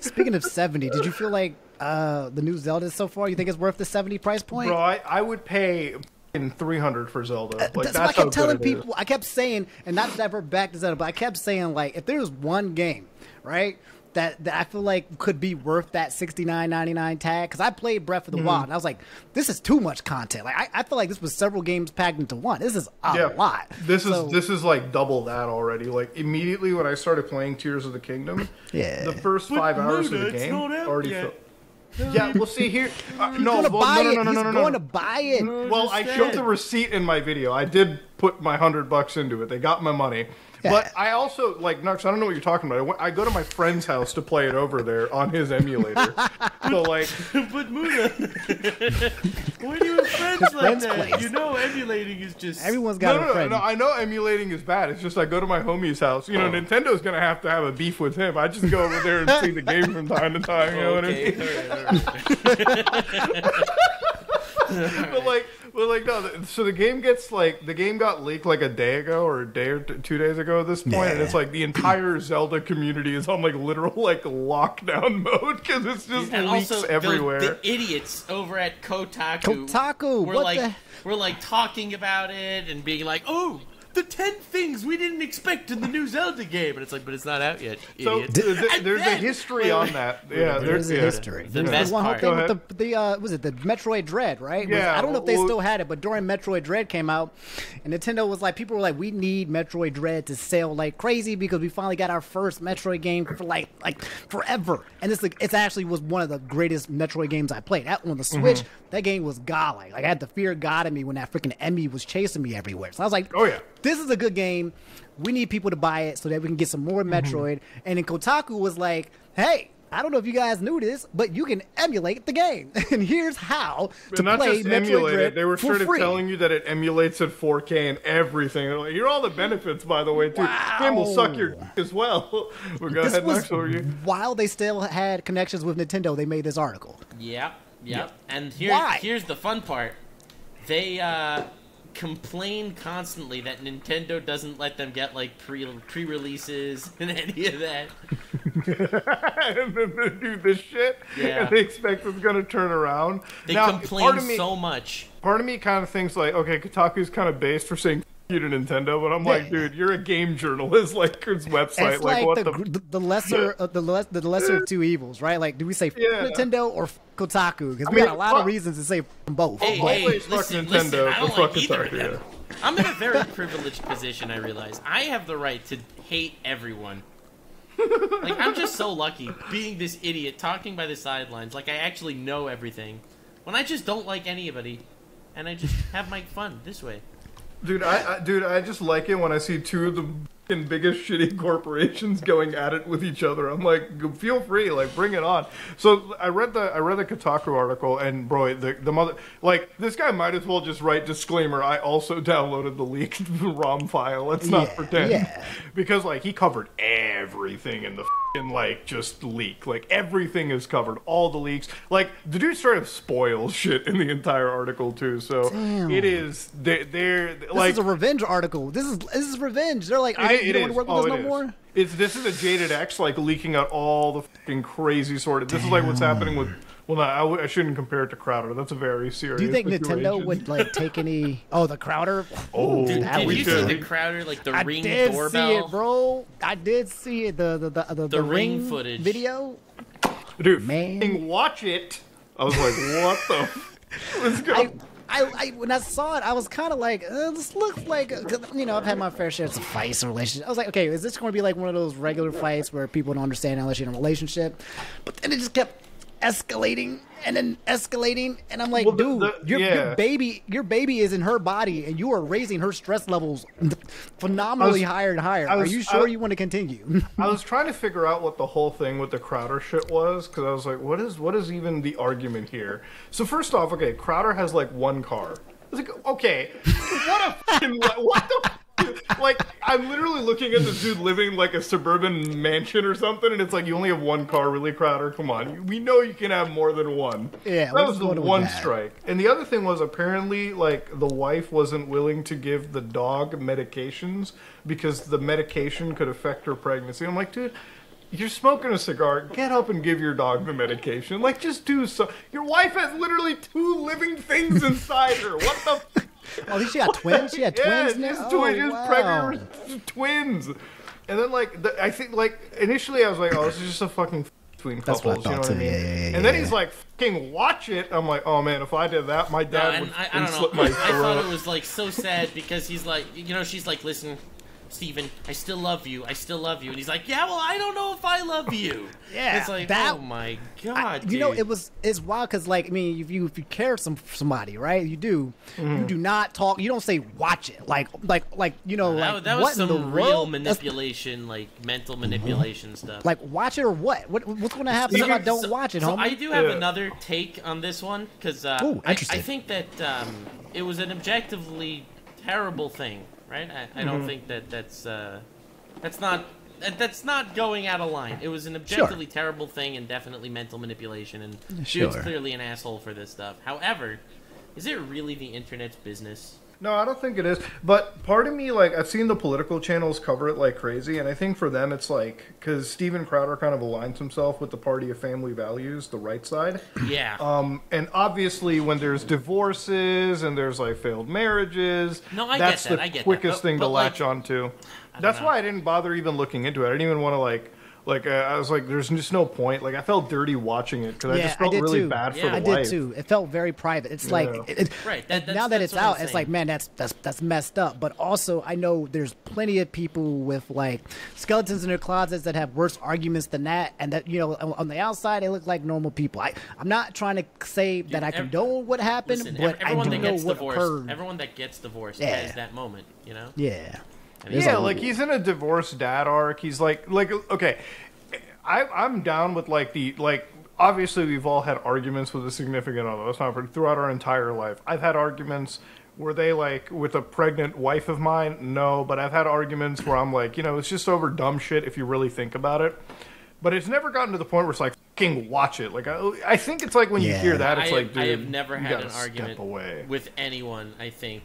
speaking of seventy, did you feel like uh, the new Zelda so far? You think it's worth the seventy price point? Bro, I, I would pay in 300 for Zelda. Uh, like, that's, that's, what I kept telling it is. people. I kept saying, and not to divert back to Zelda, but I kept saying like, if there was one game, right, that, that I feel like could be worth that sixty nine ninety nine tag. Because I played Breath of the mm-hmm. Wild and I was like, this is too much content. Like I, I feel like this was several games packed into one. This is a Yeah, lot. This is this is like double that already. Like immediately when I started playing Tears of the Kingdom, Yeah. the first five hours of the game already. yet. felt- yeah, we'll see here. Uh, no, going to well, buy no, no, it. no, no, He's no, no, going to buy it. Well, I showed the receipt in my video. I did put my hundred bucks into it. They got my money. Yeah. But I also like Nux. I don't know what you're talking about. I went- I go to my friend's house to play it over there on his emulator. so like, but Muda, why do you have friends like friend's that? place. You know, emulating is just Everyone's got no, a no, no, friend. no. I know emulating is bad. It's just I go to my homie's house. You know, oh. Nintendo's gonna have to have a beef with him. I just go over there and see the game from time to time. You know what I mean? Okay, all right, all right. but like, but like, no. So the game gets like the game got leaked like a day ago or a day or t- two days ago at this point, and Yeah. it's like the entire Zelda community is on like literal like lockdown mode because it's just and leaks also the- everywhere. The, idiots over at Kotaku. Kotaku, were what like the- we're like talking about it and being like, oh. The ten things we didn't expect in the new Zelda game, and it's like, but it's not out yet, so idiot. th- th- And there's a history wait, on wait. that. Yeah, There's there's a history. The There's best one whole thing Go with the the uh, was it the Metroid Dread, right? Was- Yeah, I don't know if they well- still had it, but during Metroid Dread came out, and Nintendo was like, people were like, we need Metroid Dread to sell like crazy because we finally got our first Metroid game for like like forever, and it's like it's actually was one of the greatest Metroid games I played. That on the Mm-hmm. Switch, that game was godlike. Like I had the fear of God in me when that freaking Emmy was chasing me everywhere. So I was like, Oh, yeah. This is a good game. We need people to buy it so that we can get some more Mm-hmm. Metroid. And then Kotaku was like, hey, I don't know if you guys knew this, but you can emulate the game. and here's how to not play just Metroid emulate Dread it. They were for sort of free. telling you that it emulates at 4K and everything. They're like, here are all the benefits, by the way, too. Wow. Game will suck your as well. Well, go this ahead, was next you. while they still had connections with Nintendo. They made this article. Yep, yep. And here, Why? here's the fun part. They uh, complain constantly that Nintendo doesn't let them get like pre pre releases and any of that. and then they do this shit, Yeah. and they expect it's going to turn around. They now, complain me, so much. part of me kind of thinks like, okay, Kotaku's kind of based for saying you to Nintendo, but I'm like, dude, you're a game journalist, like his website, It's like, like, what the, the. the the lesser uh, the less the lesser of two evils, right? Like, do we say Yeah. Nintendo or Kotaku? Because we mean, got a lot fuck- of reasons to say both. Hey, Both hey, ways, fuck listen, Nintendo, listen, I don't fuck like Kotaku, them. yeah. I'm in a very privileged position. I realize I have the right to hate everyone. like I'm just so lucky being this idiot talking by the sidelines, like I actually know everything, when I just don't like anybody, and I just have my fun this way. Dude, I, I dude, I just like it when I see two of the fucking biggest shitty corporations going at it with each other. I'm like, feel free, like bring it on. So I read the I read the Kotaku article, and bro, the the mother like this guy might as well just write disclaimer. I also downloaded the leaked ROM file. Let's not Yeah, pretend, yeah. because like he covered everything in the. fucking like just leak, like everything is covered, all the leaks. Like the dude straight up spoils shit in the entire article too. So Damn. it is they they're This like is a revenge article. This is this is revenge. They're like, I it- you it don't want is. to work with Oh, us it no more. It's this is a jaded X like leaking out all the fucking crazy sort of. This is like what's happening with. Well, no, I, w- I shouldn't compare it to Crowder. That's a very serious. Do you think Nintendo situation. would like take any? Oh, the Crowder. Oh, Did, that did was you good. see the Crowder like the I ring did doorbell? see it, bro. I did see it. The the the the, the, ring ring footage. video. dude? Man. fucking watch it. I was like, what the? f- Let's go. I, I, I when I saw it, I was kind of like, uh, this looks like, you know, I've had my fair share of fights and relationships. I was like, okay, is this going to be like one of those regular fights where people don't understand unless you're in a relationship? But then it just kept escalating and then escalating, and I'm like, Well, dude, the- your, yeah. your baby, your baby is in her body, and you are raising her stress levels phenomenally was- higher and higher. I are you sure I- you want to continue? I was trying to figure out what the whole thing with the Crowder shit was because I was like, what is what is even the argument here? So first off, okay, Crowder has like one car. I was like, okay, what a fucking what the. Like I'm literally looking at this dude living like a suburban mansion or something, and it's like you only have one car, really, Crowder. Come on, we know you can have more than one. Yeah, that was the going on with one strike. And the other thing was apparently like the wife wasn't willing to give the dog medications because the medication could affect her pregnancy. I'm like, dude, you're smoking a cigar. Get up and give your dog the medication. Like, just do so. Your wife has literally two living things inside her. What the? oh, she got twins. She had yeah, twins. now? Oh, she's Oh, twins. She's wow. pregnant twins. And then like the, I think like initially I was like, oh, this is just a fucking between That's what I couples. you know thought what I mean? yeah, yeah, yeah, and then he's like, fucking watch it. I'm like, oh man, if I did that, my dad and would I, I don't slip know. my I, I thought it was like so sad because he's like, you know, she's like, listen, Steven, I still love you. I still love you. And he's like, yeah, well, I don't know if I love you. Yeah, It's like, that- oh my I- god, you know, it was it's wild because like I mean, if you if you care some somebody, right? You do. Mm-hmm. You do not talk. You don't say watch it like like like you know that, like that what was in some the real world? That's- manipulation, like mental manipulation stuff. Like watch it or what? What what's going to happen if I don't so- watch it, so homie? I do have Yeah. another take on this one because uh, Ooh, I, I think that um, it was an objectively terrible thing, right? I, I don't Mm-hmm. think that that's uh, that's not that, that's not going out of line. It was an objectively terrible thing and definitely mental manipulation. And dude's Sure. clearly an asshole for this stuff. However, is it really the internet's business? No, I don't think it is. But part of me, like, I've seen the political channels cover it like crazy, and I think for them it's like because Steven Crowder kind of aligns himself with the party of family values, the right side. Yeah. Um, and obviously, when there's divorces and there's like failed marriages, No, I get that's that, the I get that. quickest But- thing to but, like, latch onto. That's know. why I didn't bother even looking into it. I didn't even want to like. Like uh, I was like, there's just no point. Like I felt dirty watching it because I just felt did really too. bad for Yeah. the I wife. did too. It felt very private. It's like Yeah. it, it- Right, that- now that it's out, it's like man, that's that's that's messed up. But also, I know there's plenty of people with like skeletons in their closets that have worse arguments than that, and that you know on, on the outside they look like normal people. I I'm not trying to say that I ev- condone what happened, Listen, but ev- everyone I that do know gets what divorced, occurred. everyone that gets divorced Yeah. has that moment, you know. yeah. I mean, There's yeah, like he's in a divorced dad arc. He's like, like okay, I, I'm down with like the like. Obviously, we've all had arguments with a significant other. That's not for, throughout our entire life. I've had arguments. Were they like with a pregnant wife of mine? No, but I've had arguments where I'm like, you know, it's just over dumb shit if you really think about it. But it's never gotten to the point where it's like, fucking watch it. Like, I, I think it's like when you hear that, it's I, like, dude, I have never had an argument away. with anyone. I think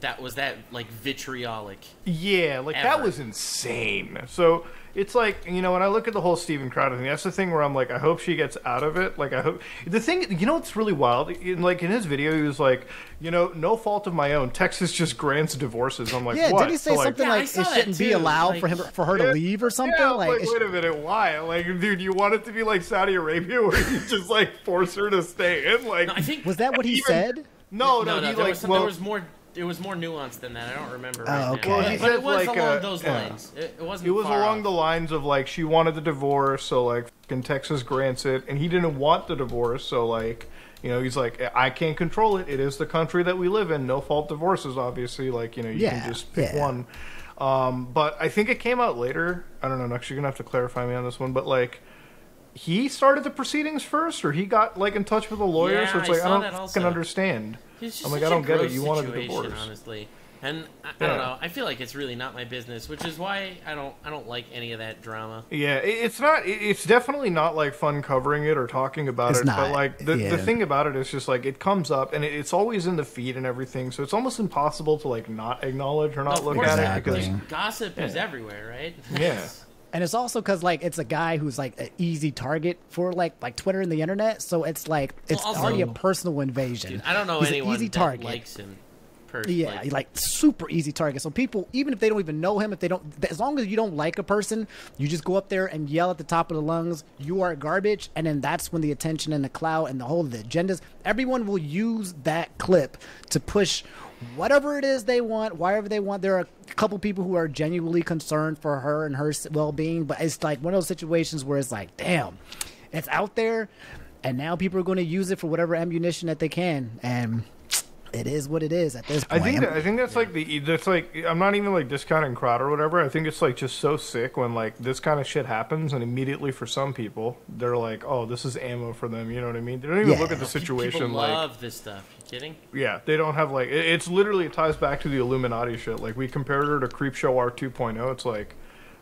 that was that like vitriolic. Yeah, like that was insane. So it's like you know when I look at the whole Steven Crowder thing, that's the thing where I'm like, I hope she gets out of it. Like I hope the thing, you know, what's really wild. In, like in his video, he was like, you know, no fault of my own. Texas just grants divorces. I'm like, Yeah, what? did he say So, like, something Yeah, like it shouldn't be too, allowed for him for her to leave or something? Yeah, like, like, wait a minute, why? Like, dude, you want it to be like Saudi Arabia where you just like force her to stay in? Like, No, I think was that what he even- said? no, no, no, no. he there, like, was some, well, there was more. It was more nuanced than that. I don't remember right Oh, okay. now. Well, But, he but said, it was like, along uh, those yeah. lines. It, it wasn't. It was far along off. the lines of like she wanted the divorce, so like fucking Texas grants it, and he didn't want the divorce, so like you know he's like I can't control it. It is the country that we live in. No fault divorces, obviously. Like you know you Yeah, can just pick yeah. one. Um, but I think it came out later. I don't know. Next, you're gonna have to clarify me on this one. But like he started the proceedings first, or he got like in touch with a lawyer. Yeah, so it's like I, saw don't that fucking understand. Just I'm like, I don't get it. You wanted a divorce. honestly. And I, I don't know. I feel like it's really not my business, which is why I don't. I don't like any of that drama. Yeah, it's not. It's definitely not like fun covering it or talking about It's it. But like the yeah. the thing about it is just like it comes up and it's always in the feed and everything. So it's almost impossible to like not acknowledge or not Of look course, at it because like, gossip is everywhere, right? yeah. And it's also because like it's a guy who's like an easy target for like like Twitter and the internet, so it's like it's also- already a personal invasion. Dude, I don't know He's anyone an easy that target. likes him. Personally. Yeah, like, super easy target. So people, even if they don't even know him, if they don't, as long as you don't like a person, you just go up there and yell at the top of the lungs, "You are garbage," and then that's when the attention and the clout and the whole of the agendas. Everyone will use that clip to push whatever it is they want, whatever they want. There are a couple people who are genuinely concerned for her and her well-being, but it's like one of those situations where it's like, damn, it's out there, and now people are going to use it for whatever ammunition that they can, and it is what it is at this point. I'm- that, I think that's like the that's like I'm not even like discounting Crowder whatever. I think it's like just so sick when like this kind of shit happens and immediately for some people they're like, oh, this is ammo for them. You know what I mean? They don't even Yeah. look at the situation People like love this stuff. Kidding? Yeah, they don't have like it, it's literally it ties back to the iilluminaughtii shit. Like we compared her to Creepshow R 2.0. It's like,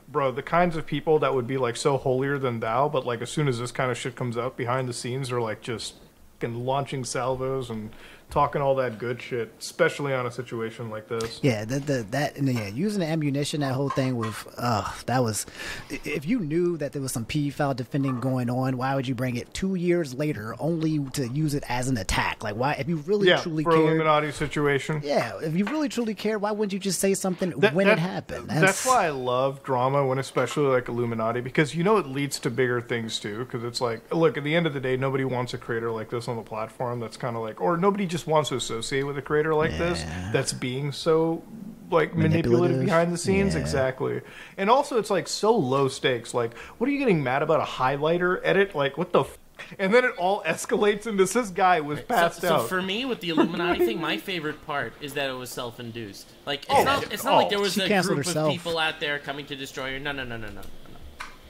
bro, the kinds of people that would be like so holier than thou, but like as soon as this kind of shit comes out behind the scenes, they're like just launching salvos and talking all that good shit, especially on a situation like this. Yeah, the, the that and yeah, using the ammunition, that whole thing with uh that was if you knew that there was some pedophile defending going on, why would you bring it two years later only to use it as an attack? Like why if you really Yeah, truly for cared iilluminaughtii situation. Yeah, if you really truly cared, why wouldn't you just say something That- when that- it happened? That's, why I love drama when especially like iilluminaughtii because you know it leads to bigger things too because it's like look at the end of the day nobody wants a creator like this on the platform that's kind of like or nobody just wants to associate with a creator like this that's being so like manipulative, Manipulative. behind the scenes Yeah. exactly and also it's like so low stakes like what are you getting mad about a highlighter edit like what the f- and then it all escalates into this guy was passed so, so for me, with the iilluminaughtii thing, my favorite part is that it was self-induced. Like it's Oh, not, it's not oh. like there was a group herself. of people out there coming to destroy her. No, no, no, no, no, no. no.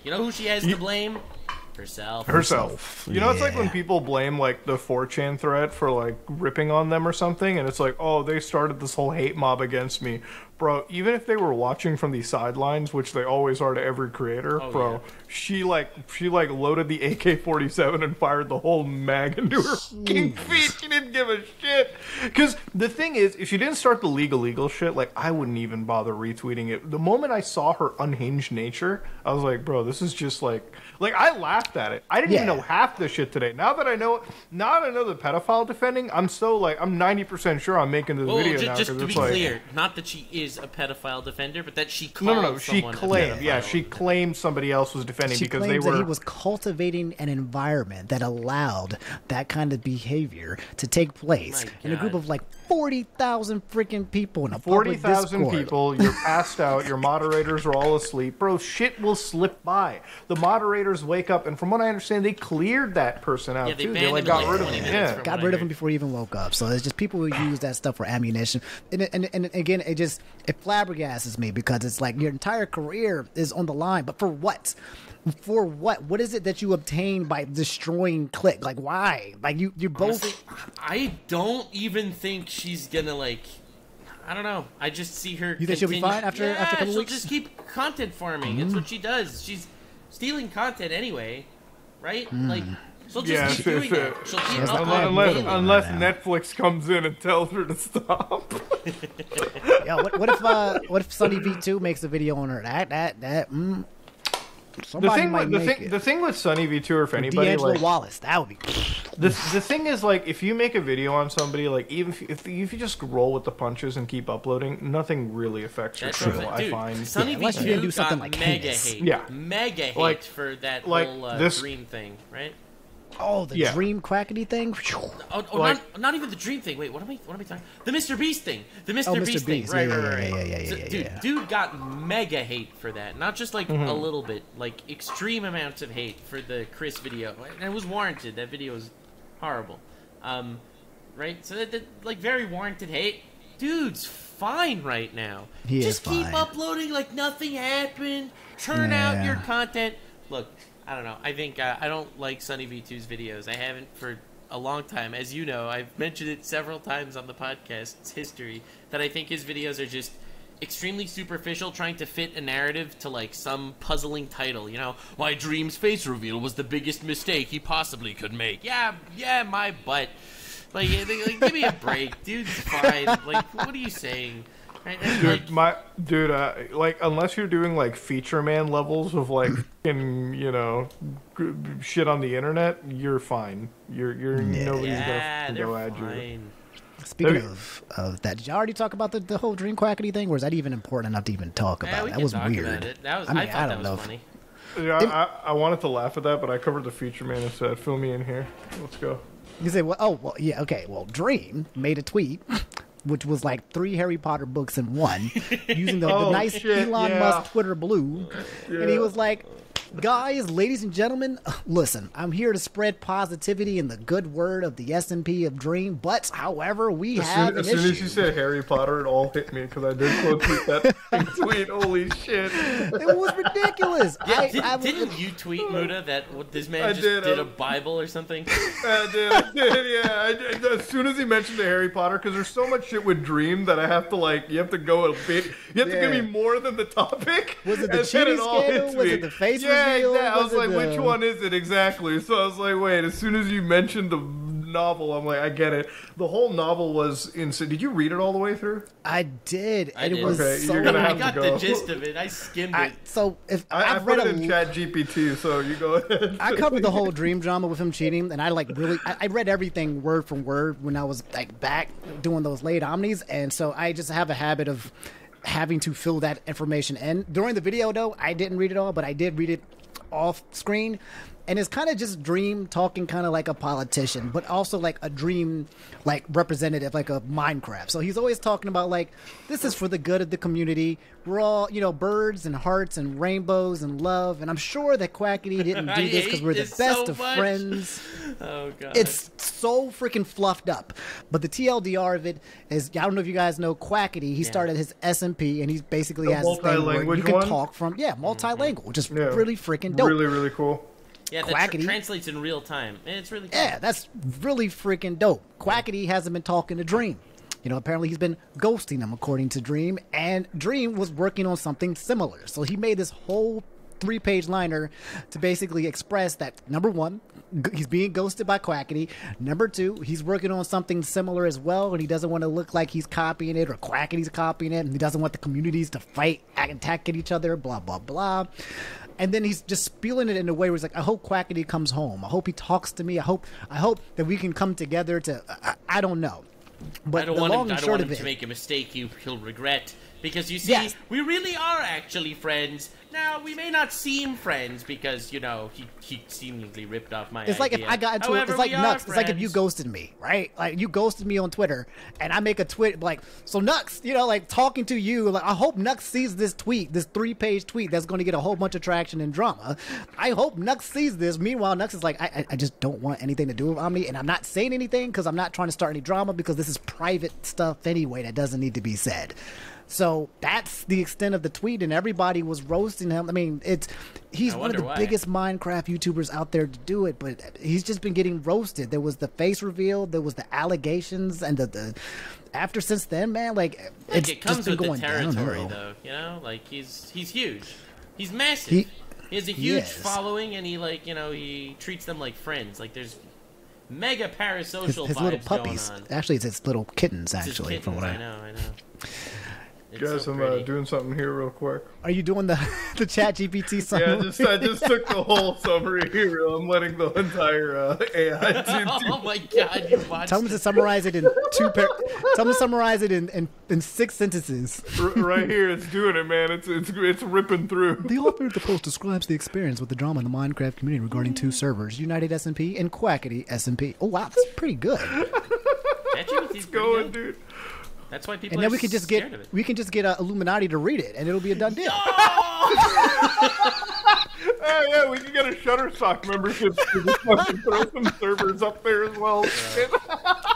You know who she has to blame? Herself. herself. You know, it's like when Yeah. people blame like the 4chan thread for like ripping on them or something, and it's like, oh, they started this whole hate mob against me, bro. Even if they were watching from the sidelines, which they always are to every creator, Oh, bro. yeah. She like she like loaded the AK-47 and fired the whole mag into her fucking feet. She didn't give a shit. Because the thing is, if she didn't start the legal legal shit, like I wouldn't even bother retweeting it. The moment I saw her unhinged nature, I was like, bro, this is just like like I laughed at it. I didn't even know half the shit today. Now that I know, now that I know the pedophile defending, I'm so like I'm 90 percent sure I'm making this Well, video just, now just because to be like clear, not that she is a pedophile defender, but that she no, called no, no. She someone claimed, yeah, pedophile. she claimed somebody else was defending She because they were. that he was cultivating an environment that allowed that kind of behavior to take place My in a group of like forty thousand freaking people in a Forty public thousand Discord. people. You're passed out. Your moderators are all asleep, bro. Shit will slip by. The moderators wake up, and from what I understand, they cleared that person out Yeah, they too. They like got like, rid of him. Yeah. got rid of him before he even woke up. So it's just people who use that stuff for ammunition. And, and, and again, it just it flabbergastes me because it's like your entire career is on the line, but for what? For what? What is it that you obtain by destroying Click? Like why? Like you you both. Honestly, I don't even think she's gonna like. I don't know. I just see her. You think she'll be fine after- yeah, after a couple she'll weeks? just keep content farming. It's what she does. She's stealing content anyway, right? Like she'll just Yeah, keep doing sure. it. She'll keep Unless- uploading Unless, unless. Netflix comes in and tells her to stop. Yeah, what, what if uh, what if Sunny V two makes a video on her? That that that. Mm, The thing, might with, the make thing, it. the thing with Sunny V two, or if anybody D'Angelo like, Wallace, that would be. The, the thing is, like, if you make a video on somebody, like, even if, if, if you just roll with the punches and keep uploading, nothing really affects your That's I'm channel, saying. I Dude, find. Sunny Yeah, unless V you're do something got like mega heinous. hate. Yeah. mega hate Like- for that like whole uh, this- dream thing, right? Oh, the Yeah. dream quackity thing. Oh, oh, Like- not, not even the dream thing. Wait, what am I? What am I talking? The Mr. Beast thing. The Mr. Oh, Mr. Beast thing. Beast. Right, Yeah, right, yeah, right, yeah, right. yeah, yeah, So, dude, dude got mega hate for that. Not just like Mm-hmm. a little bit, like extreme amounts of hate for the Chris video, and it was warranted. That video was horrible. Um, right? So that, that like very warranted hate. Dude's fine right now. He is just keep fine. uploading like nothing happened. Churn out Yeah. your content. Look, I don't know. I think uh, I don't like Sunny V2's videos. I haven't for a long time. As you know, I've mentioned it several times on the podcast's history that I think his videos are just extremely superficial, trying to fit a narrative to like some puzzling title. You know, my dream's face reveal was the biggest mistake he possibly could make. Yeah, yeah, my butt. Like, like, give me a break, dude's fine. Like, what are you saying? Right? Dude, like, my dude, uh, like unless you're doing like feature man levels of like in you know g- shit on the internet, you're fine. You're you're nobody's yeah, gonna go at you. fine. Speaking Maybe- of, of that, did you already talk about the, the whole dream quackity thing, or is that even important enough to even talk Yeah, about? we that can was talk weird. About it. That was, I I, mean, thought I don't was know if- funny. Yeah, I, I wanted to laugh at that, but I covered the feature man and said, "Fill me in here. Let's go." You say, well, oh, well, yeah, okay. Well, Dream made a tweet, which was like three Harry Potter books in one, using the, the Oh, nice shit, Elon yeah. Musk Twitter blue, and he was like, "Guys, ladies and gentlemen, listen, I'm here to spread positivity and the good word of the S and P of Dream. But, however, we As have soon, an as soon as you said Harry Potter, it all hit me because I did quote tweet that tweet. Holy shit! it was ridiculous. Yeah, I, did, I, didn't you tweet Muda that what, this man I just did, did, a Bible or something? I did, I did, yeah. I did. As soon as he mentioned the Harry Potter, because there's so much shit with Dream that I have to like, you have to go a bit, you have to give me more than the topic. Was it the and then cheating scandal? Was me. it the face yeah, reveal? exactly. I Was was like, which one is it exactly? So I was like, wait. As soon as you mentioned the novel. I'm like, I get it. The whole novel was insane. Did you read it all the way through? I did. I and did. it was Okay, so. you're gonna have I have got to the go. gist of it. I skimmed I, it. so if I, I have put read it a in Chat GPT, so you go ahead. I covered the whole dream drama with him cheating, and I like really I, I read everything word for word when I was like back doing those late omnis, and so I just have a habit of having to fill that information in. During the video, though, I didn't read it all, but I did read it off screen. And it's kind of just Dream talking kind of like a politician, but also like a Dream like representative, like a Minecraft. So he's always talking about like this is for the good of the community. We're all you know birds and hearts and rainbows and love. And I'm sure that Quackity didn't do this because we're the best so of much. friends. Oh god. It's so freaking fluffed up. But the TLDR of it is I don't know if you guys know Quackity. He started his SMP and he basically The has this thing where multi-language you can one? talk from yeah mm-hmm. multilingual, which is Yeah. really freaking dope. Really, really cool. Yeah, that tr- translates in real time. It's really cool. Yeah, that's really freaking dope. Quackity hasn't been talking to Dream. You know, apparently he's been ghosting him, according to Dream, and Dream was working on something similar. So he made this whole three page liner to basically express that number one, he's being ghosted by Quackity. Number two, he's working on something similar as well, and he doesn't want to look like he's copying it or Quackity's copying it, and he doesn't want the communities to fight, attack at each other, blah, blah, blah. And then he's just spieling it in a way where he's like, "I hope Quackity comes home. I hope he talks to me. I hope, I hope that we can come together to. I, I don't know, but I don't want him. I don't want him it, to make a mistake. You, he'll regret because you see, Yes. we really are actually friends. Now we may not seem friends because you know he he seemingly ripped off my. It's like if. I got into it, it's like Nux. It's like if you ghosted me, right? Like you ghosted me on Twitter, and I make a tweet like, so Nux, you know, like talking to you. Like I hope Nux sees this tweet, this three-page tweet that's going to get a whole bunch of traction and drama. I hope Nux sees this. Meanwhile, Nux is like, I, I, I just don't want anything to do with Omni, and I'm not saying anything because I'm not trying to start any drama because this is private stuff anyway that doesn't need to be said. So that's the extent of the tweet, and everybody was roasting him. I mean, it's he's I one of the why. biggest Minecraft YouTubers out there to do it, but he's just been getting roasted. There was the face reveal, there was the allegations, and the, the after since then, man, like Like, it's it comes just been with the going territory, downhill. though. You know, like he's he's huge. He's massive. He- He, has a huge following, and he like you know he treats them like friends. Like there's mega His, parasocial his vibes little puppies, going on. actually, it's his little kittens. It's his Actually, from what I I, know, I know. It's Guys, so I'm uh, doing something here real quick. are you doing the the Chat GPT summary? Yeah, I just I just took the whole summary here. I'm letting the entire uh, AI do. oh my god, you watched Tell him it. to summarize it in two. Par- tell him to summarize it in, in, in six sentences. R- right here, it's doing it, man. It's it's it's ripping through. The author of the post describes the experience with the drama in the Minecraft community regarding two servers, United SMP and Quackity SMP. Oh wow, that's pretty good. ChatGPT 's It's pretty going, good. dude. That's why people And are then we can just get we can just get uh, iilluminaughtii to read it, and it'll be a done deal. Oh yeah, we can get a Shutterstock membership to just throw some servers up there as well.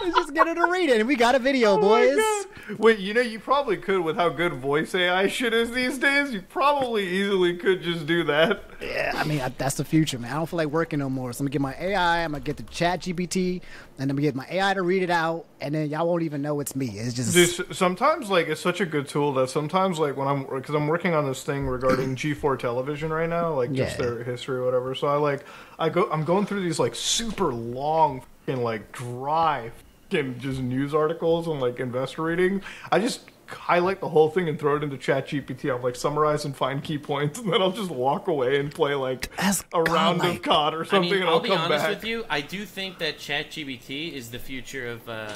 Let's just get her to read it, and we got a video, Oh boys. Wait, you know, you probably could with how good voice AI shit is these days. You probably easily could just do that. Yeah, I mean I, that's the future, man. I don't feel like working no more, so I'm gonna get my AI. I'm gonna get the Chat GPT, and I'm gonna get my AI to read it out, and then y'all won't even know it's me. It's just Dude, sometimes like it's such a good tool that sometimes like when I'm because I'm working on this thing regarding G4 television right now, like just Yeah. their history or whatever. So I like I go I'm going through these like super long and like dry and just news articles and like investor reading. I just highlight the whole thing and throw it into chat gpt i'm like summarize and find key points and then i'll just walk away and play like That's a round of cod or I something mean, and I'll i'll, be honest back with you. I do think that ChatGPT is the future of uh,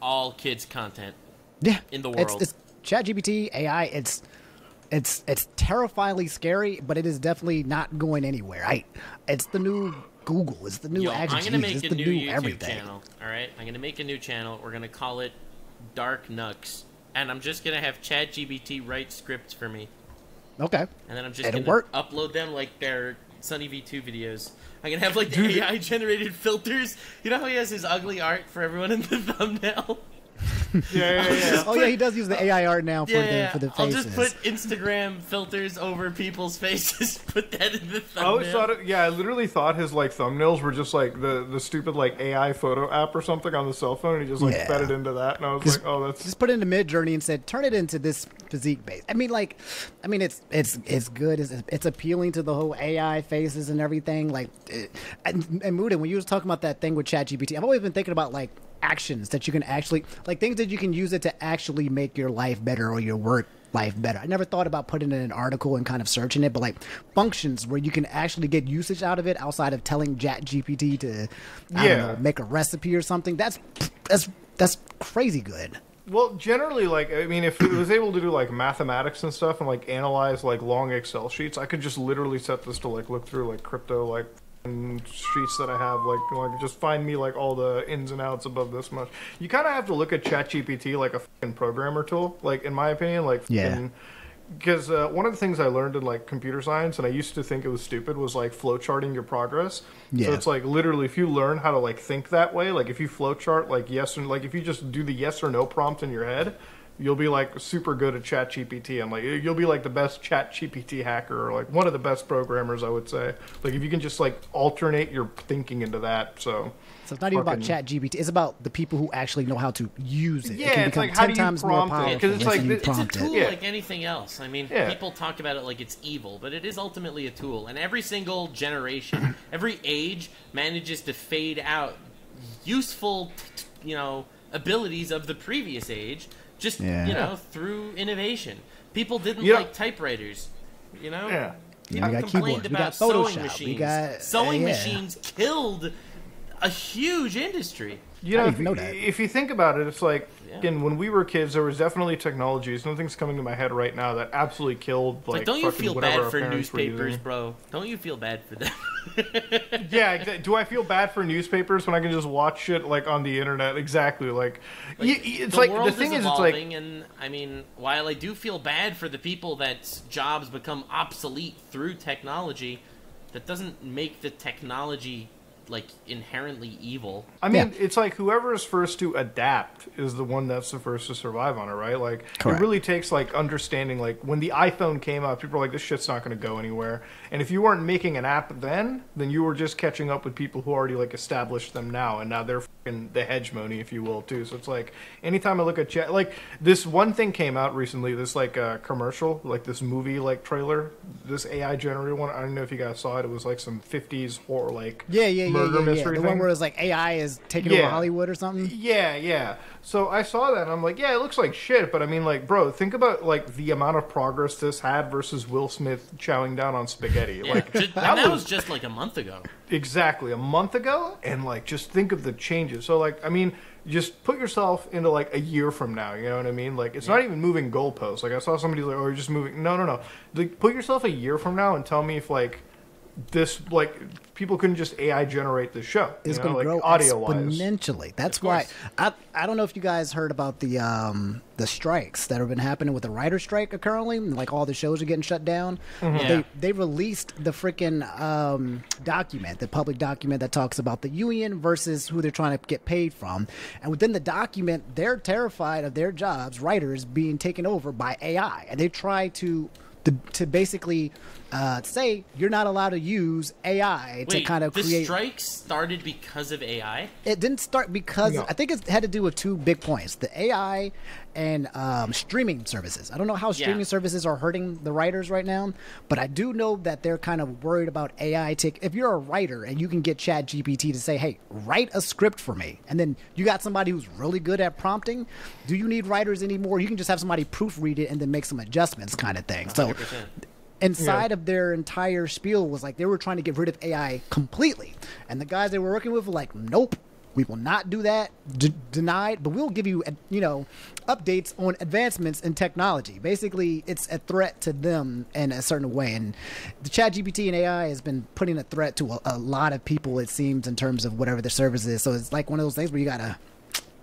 all kids' content. yeah in the It's, world. it's ChatGPT AI. It's it's it's terrifyingly scary, but it is definitely not going anywhere. I it's the new Google. It's the new Yo, I'm gonna It's make a new new YouTube everything. channel. All right, I'm gonna make a new channel. We're gonna call it Dark Nux, and I'm just gonna have ChatGPT write scripts for me, Okay. and then I'm just It'll gonna work. upload them like they're Sunny V2 videos. I'm gonna have like the AI generated filters. You know how he has his ugly art for everyone in the thumbnail. Yeah, yeah, yeah. Oh yeah, he does use the AI art now for Yeah, the for the faces. I'll just put Instagram filters over people's faces. Put that in the I thumbnail. always thought it. Yeah, I literally thought his like thumbnails were just like the the stupid like AI photo app or something on the cell phone. And he just like Yeah. fed it into that, and I was like, oh, that's just put it into Midjourney and said turn it into this physique base i mean like i mean it's it's it's good it's, it's appealing to the whole ai faces and everything like it, and, and Muda, when you was talking about that thing with chat gpt i've always been thinking about like actions that you can actually like things that you can use it to actually make your life better or your work life better i never thought about putting it in an article and kind of searching it but like functions where you can actually get usage out of it outside of telling chat gpt to I Yeah. don't know, make a recipe or something that's that's that's crazy good Well, generally, like I mean, if it was able to do like mathematics and stuff and like analyze like long Excel sheets, I could just literally set this to like look through like crypto like f***ing sheets that I have, like like just find me like all the ins and outs above this much. You kind of have to look at ChatGPT like a fucking programmer tool, like in my opinion, like Yeah. because uh, one of the things I learned in like computer science, and I used to think it was stupid, was like flowcharting your progress. Yeah. So it's like literally, if you learn how to like think that way, like if you flowchart like yes and like if you just do the yes or no prompt in your head, you'll be like super good at Chat GPT. I'm like you'll be like the best Chat GPT hacker or like one of the best programmers, I would say. Like if you can just like alternate your thinking into that. So So it's not even about Fucking- Chat GPT. It's about the people who actually know how to use it. Yeah, it can it's become like, how ten do you times more prompt it? it's like you the- It's a tool it. Like anything else. I mean, Yeah. people talk about it like it's evil, but it is ultimately a tool. And every single generation, every age manages to fade out useful, you know, abilities of the previous age just, Yeah. you know, through innovation. People didn't Yeah. like typewriters, you know? Yeah. Yeah, we got complained keyboards, we about got sewing Photoshop, we machines. got- sewing yeah. machines killed a huge industry. You I know, didn't if, know that. if you think about it, it's like Yeah. Again when we were kids, there was definitely technologies. Nothing's coming to my head right now that absolutely killed like. Like, don't you feel bad for newspapers, bro? Don't you feel bad for them? Yeah, do I feel bad for newspapers when I can just watch shit like on the internet? Exactly, like, y- y- it's the like the thing is is, it's like and I mean, while I do feel bad for the people that jobs become obsolete through technology, that doesn't make the technology like inherently evil. I mean, Yeah. it's like whoever is first to adapt is the one that's the first to survive on it, right? Like, Correct. it really takes like understanding. Like when the iPhone came out, people were like, "This shit's not going to go anywhere." And if you weren't making an app then, then you were just catching up with people who already like established them now, and now they're fucking the hegemony, if you will, too. So it's like anytime I look at chat, like this one thing came out recently, this like uh, commercial, like this movie like trailer, this AI generated one. I don't know if you guys saw it. It was like some '50s horror like Yeah, yeah, yeah, murder yeah, yeah. mystery The thing. one where it's like AI is taking Yeah. over Hollywood or something. Yeah, yeah. So I saw that and I'm like, yeah, it looks like shit, but I mean, like, bro, think about like the amount of progress this had versus Will Smith chowing down on spaghetti. Yeah, Like ju- that, was was just like a month ago. exactly a month ago, and like just think of the changes. So like, I mean, just put yourself into like a year from now. You know what I mean? Like, it's not even moving goalposts. Like I saw somebody like, oh, you're just moving. No, no, no. Like, put yourself a year from now and tell me if like this like people couldn't just AI generate the show. It's going know, to grow audio exponentially. That's why. I I don't know if you guys heard about the um the strikes that have been happening with the writer strike currently. Like all the shows are getting shut down. Yeah. They they released the freaking um document, the public document that talks about the union versus who they're trying to get paid from. And within the document, they're terrified of their jobs, writers being taken over by AI, and they try to. To, to basically uh, say you're not allowed to use AI to kind of create. the create strike started because of AI. it didn't start because No. I think it had to do with two big points: the AI and um, streaming services. I don't know how streaming Yeah. services are hurting the writers right now, but I do know that they're kind of worried about AI. Take if you're a writer and you can get Chat GPT to say, "Hey, write a script for me," and then you got somebody who's really good at prompting. Do you need writers anymore? You can just have somebody proofread it and then make some adjustments, kind of thing. So 100%. inside Yeah. of their entire spiel was like they were trying to get rid of AI completely. And the guys they were working with were like, nope, we will not do that. D- denied, but we'll give you, you know, updates on advancements in technology. Basically, it's a threat to them in a certain way. And the chat GPT and AI has been putting a threat to a, a lot of people, it seems, in terms of whatever their service is. So it's like one of those things where you got to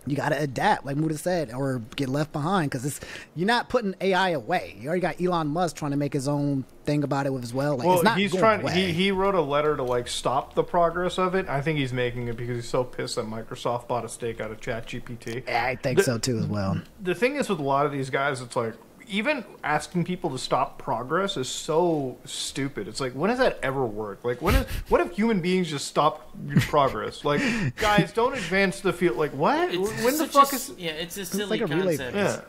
you got to adapt, like Muta said, or get left behind because it's you're not putting AI away. You already got Elon Musk trying to make his own thing about it as well. Like, Well, it's not he's going trying. away. He he wrote a letter to like stop the progress of it. I think he's making it because he's so pissed that Microsoft bought a stake out of ChatGPT. I think The- so too as well. The thing is with a lot of these guys, it's like even asking people to stop progress is so stupid. It's like when does that ever work? Like when is what if human beings just stop progress? Like guys, don't advance the field. Like what? It's when the fuck a, is? yeah? It's a silly like a relay concept.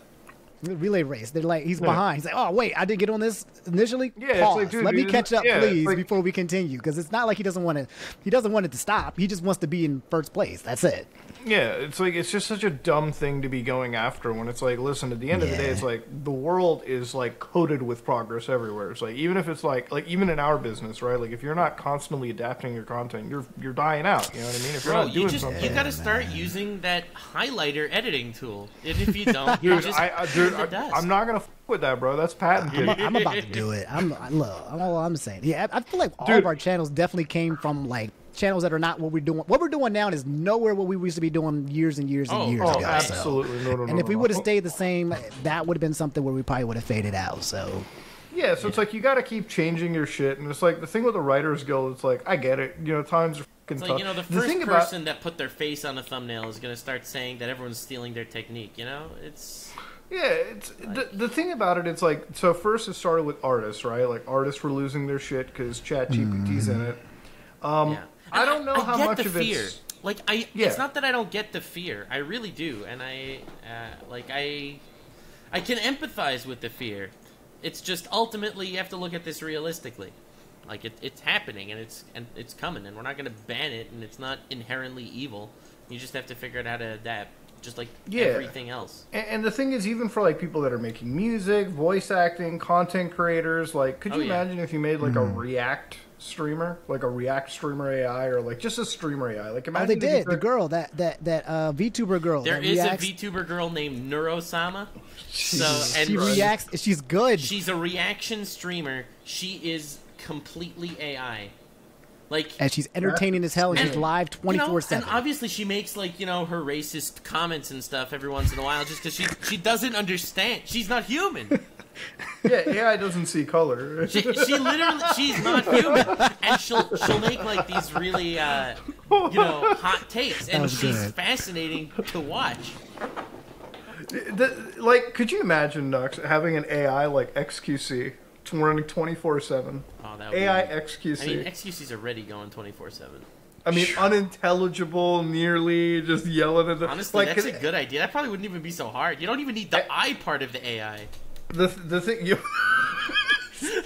Yeah. relay race. They're like, he's Yeah. behind. He's like, oh wait, I didn't get on this initially. Yeah, Pause. like, dude, Let me catch up, yeah, please, like- before we continue. Because it's not like he doesn't want to. He doesn't want it to stop. He just wants to be in first place. That's it. Yeah, it's like it's just such a dumb thing to be going after when it's like, listen, at the end of the day, it's like the world is like coated with progress everywhere. It's like even if it's like like even in our business, right? Like if you're not constantly adapting your content, you're you're dying out. You know what I mean? If you're Bro, not you doing just something, you gotta start using that highlighter editing tool. And if you don't, you dude, just I, I, dude, I, dust. I'm not gonna f- with that, bro. That's patented. I'm, I'm about to do it. I'm I- look. I'm all I'm saying. Yeah, I I feel like all Dude. of our channels definitely came from like channels that are not what we're doing. What we're doing now is nowhere what we used to be doing years and years and Oh, years oh, ago. absolutely. No, no, no. And if no, we no. would have stayed the same, that would have been something where we probably would have faded out. So Yeah, so it's like you got to keep changing your shit, and it's like the thing with the Writers Guild. It's like I get it. You know, times are fucking It's tough. like you know, the first thing person that put their face on a thumbnail is gonna start saying that everyone's stealing their technique. You know, it's Yeah, it's the, the thing about it. It's like so. First, it started with artists, right? Like artists were losing their shit because Chat GPT's in it. Um, yeah. I don't know how get much the of fear. it's. Like I, Yeah. it's not that I don't get the fear. I really do, and I, uh, like I, I can empathize with the fear. It's just ultimately you have to look at this realistically. Like it, it's happening and it's and it's coming, and we're not going to ban it, and it's not inherently evil. You just have to figure out how to adapt, just like Yeah. everything else. And, and the thing is, even for like people that are making music, voice acting, content creators, like, could Oh, you yeah. imagine if you made like a React streamer, like a React streamer AI, or like just a streamer AI? Like, oh, imagine they did. The girl that that that uh, VTuber girl. There that is reacts, a VTuber girl named Neuro-sama. So and She reacts. She's good. She's a reaction streamer. She is completely AI. Like and she's entertaining as hell. And she's live you twenty know, four And seven. obviously, she makes like you know her racist comments and stuff every once in a while, just because she she doesn't understand. She's not human. Yeah, AI doesn't see color. She, she literally she's not human, and she'll she'll make like these really uh, you know hot takes, and she's good. fascinating to watch. The, like, could you imagine Nux having an AI like XQC running twenty four seven? Oh, that would AI be, XQC. I mean, XQC's already going twenty four seven. I mean, unintelligible, nearly just yelling at the. Honestly, like, that's a good idea. That probably wouldn't even be so hard. You don't even need the I part of the AI. The the thing you.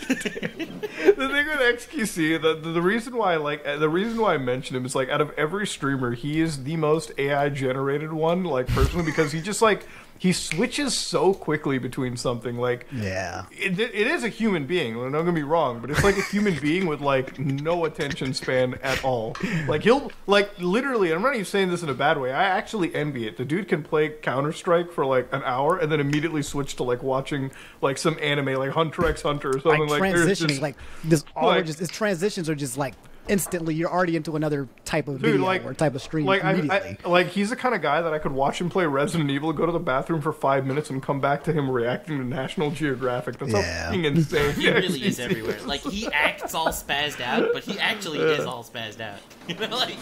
the thing with XQC, the, the the reason why I like uh, the reason why I mention him is like out of every streamer, he is the most AI generated one. Like personally, because he just like he switches so quickly between something like yeah. it, it is a human being. i'm not gonna be wrong, but it's like a human being with like no attention span at all. Like he'll like literally. I'm not even saying this in a bad way. I actually envy it. The dude can play Counter Strike for like an hour and then immediately switch to like watching like some anime, like Hunter x Hunter or something Like like. transitioning, just- like this. All like- just his transitions are just like instantly. You're already into another type of Dude, video like, or type of stream like immediately. I, like he's the kind of guy that I could watch him play Resident Evil, go to the bathroom for five minutes, and come back to him reacting to National Geographic. That's Yeah. how fucking insane He really is everywhere. Like he acts all spazzed out, but he actually is all spazzed out. You know, like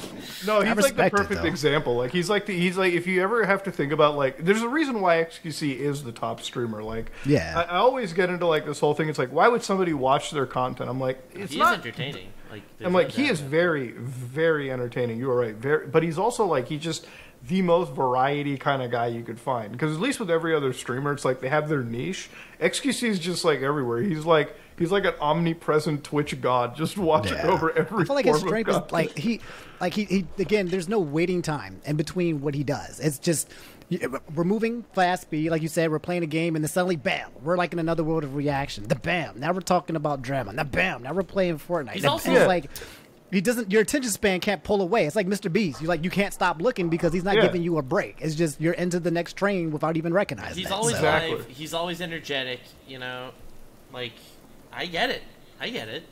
No, he's like the respect it, perfect example. Like he's like the, he's like if you ever have to think about like there's a reason why XQC is the top streamer. Like Yeah. I, I always get into like this whole thing. It's like why would somebody watch their content? I'm like it's he not. entertaining. Like there's I'm like he is very very entertaining. You are right. Very, but he's also like he just the most variety kind of guy you could find. Because at least with every other streamer, it's like they have their niche. XQC is just like everywhere. He's like he's like an omnipresent Twitch god, just watching Yeah. over every. I feel like his form of strength is like he, like he, he again. There's no waiting time in between what he does. It's just you- we're moving fast speed, like you said. We're playing a game, and then suddenly, bam, we're like in another world of reaction. The bam, now we're talking about drama. The bam, now we're playing Fortnite. He's The- also- it's Yeah. like. He doesn't. Your attention span can't pull away. It's like Mr. Beast. You like you can't stop looking because he's not Yeah. giving you a break. It's just you're into the next train without even recognizing He's it. always So- Exactly. He's always energetic. You know, like I get it. I get it.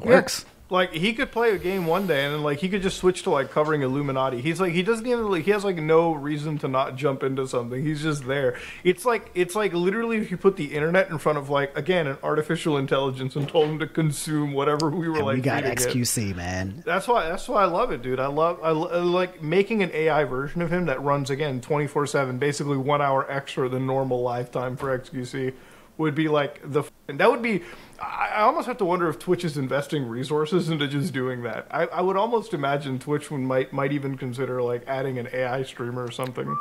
works. Like he could play a game one day and then like he could just switch to like covering Illuminati. He's like he doesn't even like he has like no reason to not jump into something. He's just there. It's like it's like literally if you put the internet in front of like again an artificial intelligence and told him to consume whatever we were And like. we got feeding it. XQC, man. That's why. That's why I love it, dude. I love. I, I like making an AI version of him that runs again twenty four seven, basically one hour extra than normal lifetime for XQC. Would be like the. And that would be. I, I almost have to wonder if Twitch is investing resources into just doing that. I, I would almost imagine Twitch might might even consider like adding an AI streamer or something.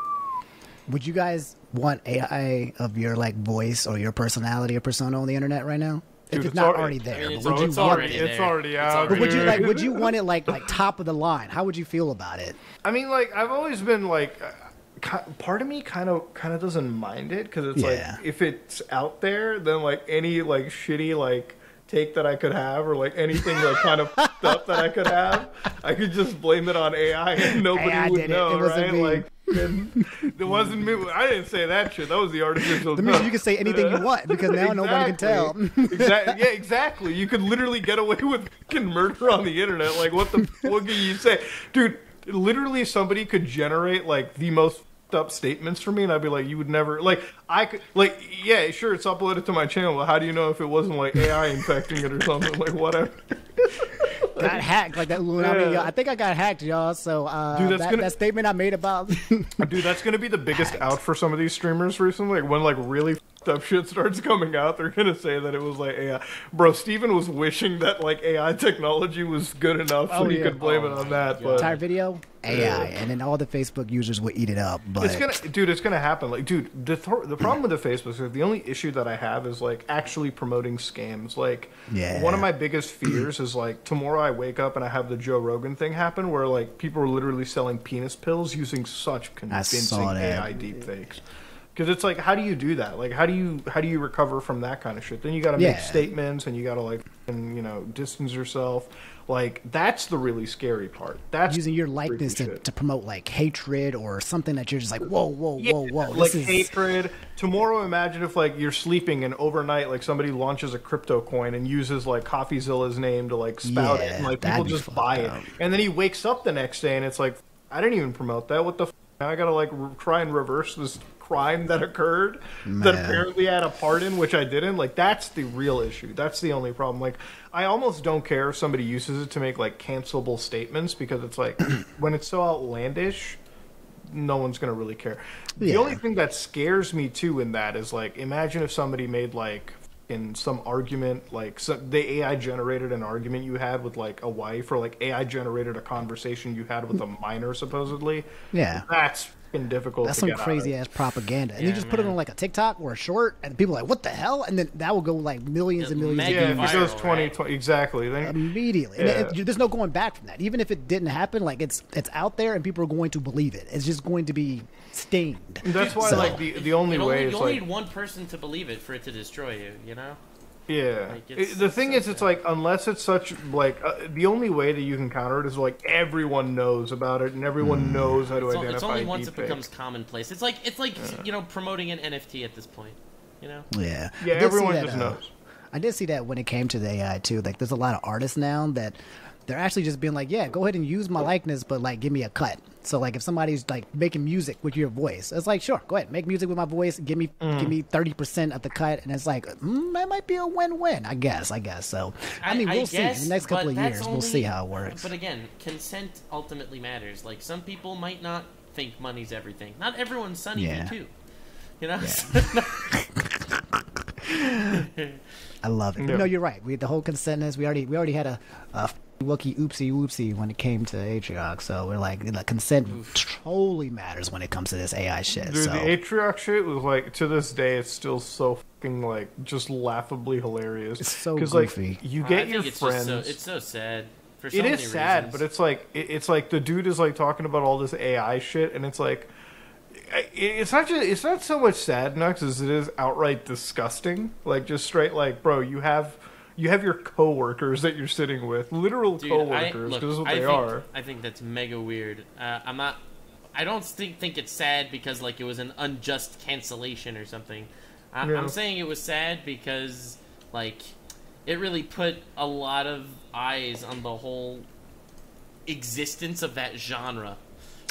Would you guys want AI of your like voice or your personality or persona on the internet right now? Dude, if it's it's not already- already there, I mean, it's but would al- you it's want already it? It's there. already It's out. already But would you like? Would you want it like like top of the line? How would you feel about it? I mean, like I've always been like, uh, ki- part of me kind of kind of doesn't mind it because it's Yeah. like if it's out there, then like any like shitty like take that I could have or like anything like kind of up that I could have, I could just blame it on AI and nobody AI would it. know, It wasn't right? me. Like. it wasn't me. I didn't say that shit. That was the artificial. That means you can say anything you want because now nobody can tell. exactly. Yeah, exactly. You could literally get away with fucking murder on the internet. Like, what the what can you say, dude? Literally, somebody could generate like the most up statements for me, and I'd be like, you would never like. I could like, yeah, sure, it's uploaded to my channel, but how do you know if it wasn't like AI infecting it or something? Like, whatever. got hacked like that. I mean, Yeah. I think I got hacked, y'all. So uh, Dude, that's that, gonna- that statement I made about Dude, that's gonna be the biggest out for some of these streamers recently. Like when like really fucked up shit starts coming out, they're gonna say that it was like AI. Bro, Steven was wishing that like AI technology was good enough so Oh, he yeah. could blame Oh it on that. God. But entire video AI, and then all the Facebook users would eat it up. But It's gonna, dude. It's gonna happen. Like, dude, the th- the problem with the Facebook is the only issue that I have is like actually promoting scams. Like, Yeah. one of my biggest fears is like tomorrow I wake up and I have the Joe Rogan thing happen where like people are literally selling penis pills using such convincing saw that. AI deepfakes. Because it's like, how do you do that? Like, how do you how do you recover from that kind of shit? Then you got to make Yeah. statements and you got to like, and you know, distance yourself. Like, that's the really scary part. That's using your likeness to, to promote like hatred or something that you're just like, whoa, whoa, Yeah, whoa, whoa. like this is hatred. Tomorrow, imagine if like you're sleeping and overnight, like somebody launches a crypto coin and uses like CoffeeZilla's name to like spout it, and like people just buy up. it, and then he wakes up the next day and it's like, I didn't even promote that. What the? F-? Now I gotta like re- try and reverse this crime that occurred that apparently had a part in, which I didn't. Like that's the real issue. That's the only problem. Like I almost don't care if somebody uses it to make like cancelable statements because it's like when it's so outlandish no one's gonna really care. The Yeah. only thing that scares me too in that is like, imagine if somebody made like in some argument, like so the AI generated an argument you had with like a wife, or like AI generated a conversation you had with a minor, supposedly. Yeah. that's fucking difficult. That's to some get out crazy of. ass propaganda. And you Yeah, just put it on like a TikTok or a short, and people are like, what the hell? And then that will go like millions and millions Yeah, of if views it goes 20, right? 20 exactly. Then immediately. And Yeah. it- there's no going back from that. Even if it didn't happen, like it's it's out there and people are going to believe it. It's just going to be stained. that's why So- like the the only You way only, is you only like need one person to believe it for it to destroy you. You know. Yeah. Like, it's- It- the thing it's is, it's like unless it's such like uh, the only way that you can counter it is like everyone knows about it and everyone knows how to It's, o- identify. it's only once it becomes commonplace. It's like it's like you know promoting an NFT at this point. You know. Yeah. Yeah, I did see everyone that, just uh, knows. I did see that when it came to the AI too. Like, there's a lot of artists now that they're actually just being like, yeah, go ahead and use my likeness, but like, give me a cut. So like, if somebody's like making music with your voice, it's like, sure, go ahead, make music with my voice. Give me, Mm. give me thirty percent of the cut, and it's like, mm, that might be a win-win, I guess. I guess so. I, mean, we'll see. In the next couple of years, we'll see how it works. But again, consent ultimately matters. Like some people might not think money's everything. Not everyone's Sunny Yeah. too. You know. I love it. Yeah. No, you're right. We had the whole consentness. We already we already had a, a wookie oopsie whoopsie when it came to Atrioc. So we're like, the consent totally matters when it comes to this AI shit. Dude, so the Atrioc shit was like to this day, it's still so fucking like just laughably hilarious. It's so like goofy. you I get think your it's friends. Just so, it's so sad. For so It many is sad, reasons. but it's like it, it's like the dude is like talking about all this AI shit, and it's like I- it's not just it's not so much sad Nux as it is outright disgusting. Like just straight like, bro, you have you have your coworkers that you're sitting with, literal Dude, I, coworkers, look, because is what I they think, are. I think that's mega weird. Uh, I'm not. I don't think think it's sad because like it was an unjust cancellation or something. I, Yeah. I'm saying it was sad because like it really put a lot of eyes on the whole existence of that genre.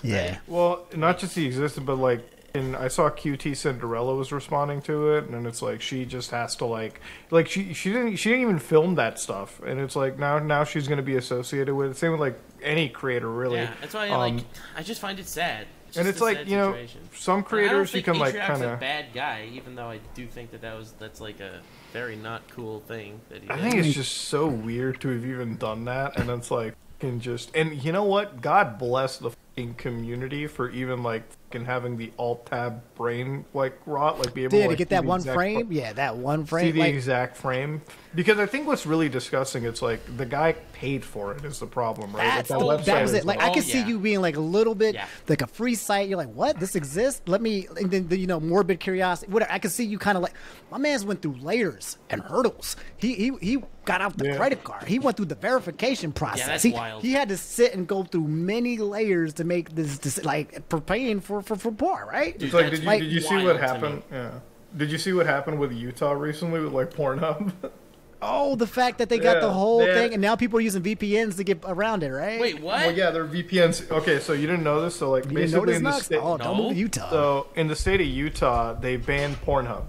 Yeah. Well, not just the existence, but like, and I saw QT Cinderella was responding to it, and it's like she just has to like, like she she didn't she didn't even film that stuff, and it's like now now she's going to be associated with it. Same with like any creator really. Yeah, that's why I Um, like. I just find it sad. and it's like you know situation. some creators you can like kind a of. bad guy, even though I do think that that was that's like a very not cool thing that he did. I think it's just so weird to have even done that, and it's like can just and you know what? God bless the fucking community for even like fucking having the alt tab brain like rot, like be able Yeah, to, to get that one frame. fu- Yeah, that one frame. See the Like, exact frame, because I think what's really disgusting. It's like the guy paid for it is the problem, right? Like, That's that the, website that was it. Like like- I could Oh, see you being like a little bit Yeah. like a free site. You're like, what? This exists? Let me. And then the, you know, morbid curiosity. Whatever. I could see you kind of like my man's went through layers and hurdles. He he he got out the Yeah. credit card. He went through the verification process. that's he, wild. He had to sit and go through many layers to make this, this like for paying for for for porn, right? It's like, did you, like did you see what happened? Yeah. Did you see what happened with Utah recently with like Pornhub? Oh, the fact that they got the whole they had- thing, and now people are using VPNs to get around it, right? Wait, what? well, yeah, they're VPNs. Okay, so you didn't know this? So like you basically in the Knox? state, Oh, No. move to Utah. So in the state of Utah, they banned Pornhub,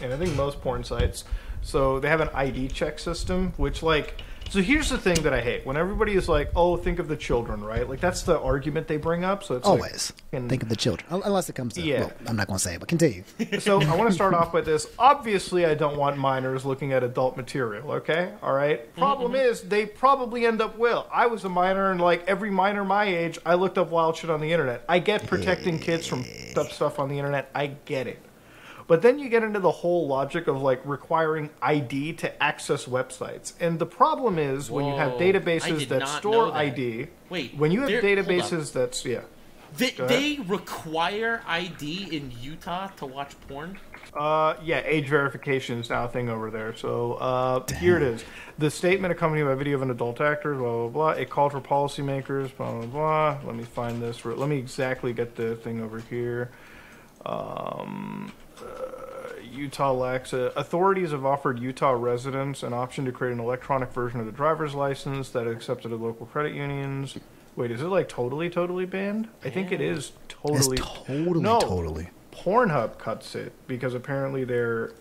and I think most porn sites. So they have an ID check system, which like. So here's the thing that I hate when everybody is like, "Oh, think of the children," right? Like that's the argument they bring up. So it's like- Always and- think of the children, unless it comes to. Yeah. Well, I'm not going to say it, but continue. so I want to start off with this. Obviously, I don't want minors looking at adult material. Okay, all right. Mm-hmm. Problem is, they probably end up will. I was a minor, and like every minor my age, I looked up wild shit on the internet. I get protecting kids from f***ed up stuff on the internet. I get it. But then you get into the whole logic of like requiring ID to access websites. And the problem is when you have databases that store that. ID. Wait, when you have there- hold up. databases that's yeah. They, they require ID in Utah to watch porn. Uh, yeah, age verification is now a thing over there. So uh, here it is. The statement accompanied by video of an adult actor, blah, blah, blah. It called for policymakers, blah, blah, blah. Let me find this. Let me exactly get the thing over here. Um, Utah lacks a, authorities have offered Utah residents an option to create an electronic version of the driver's license that is accepted at local credit unions. Wait, is it like totally, totally banned? I think it is Yeah. totally. It's totally, no, totally. Pornhub cuts it because apparently they're.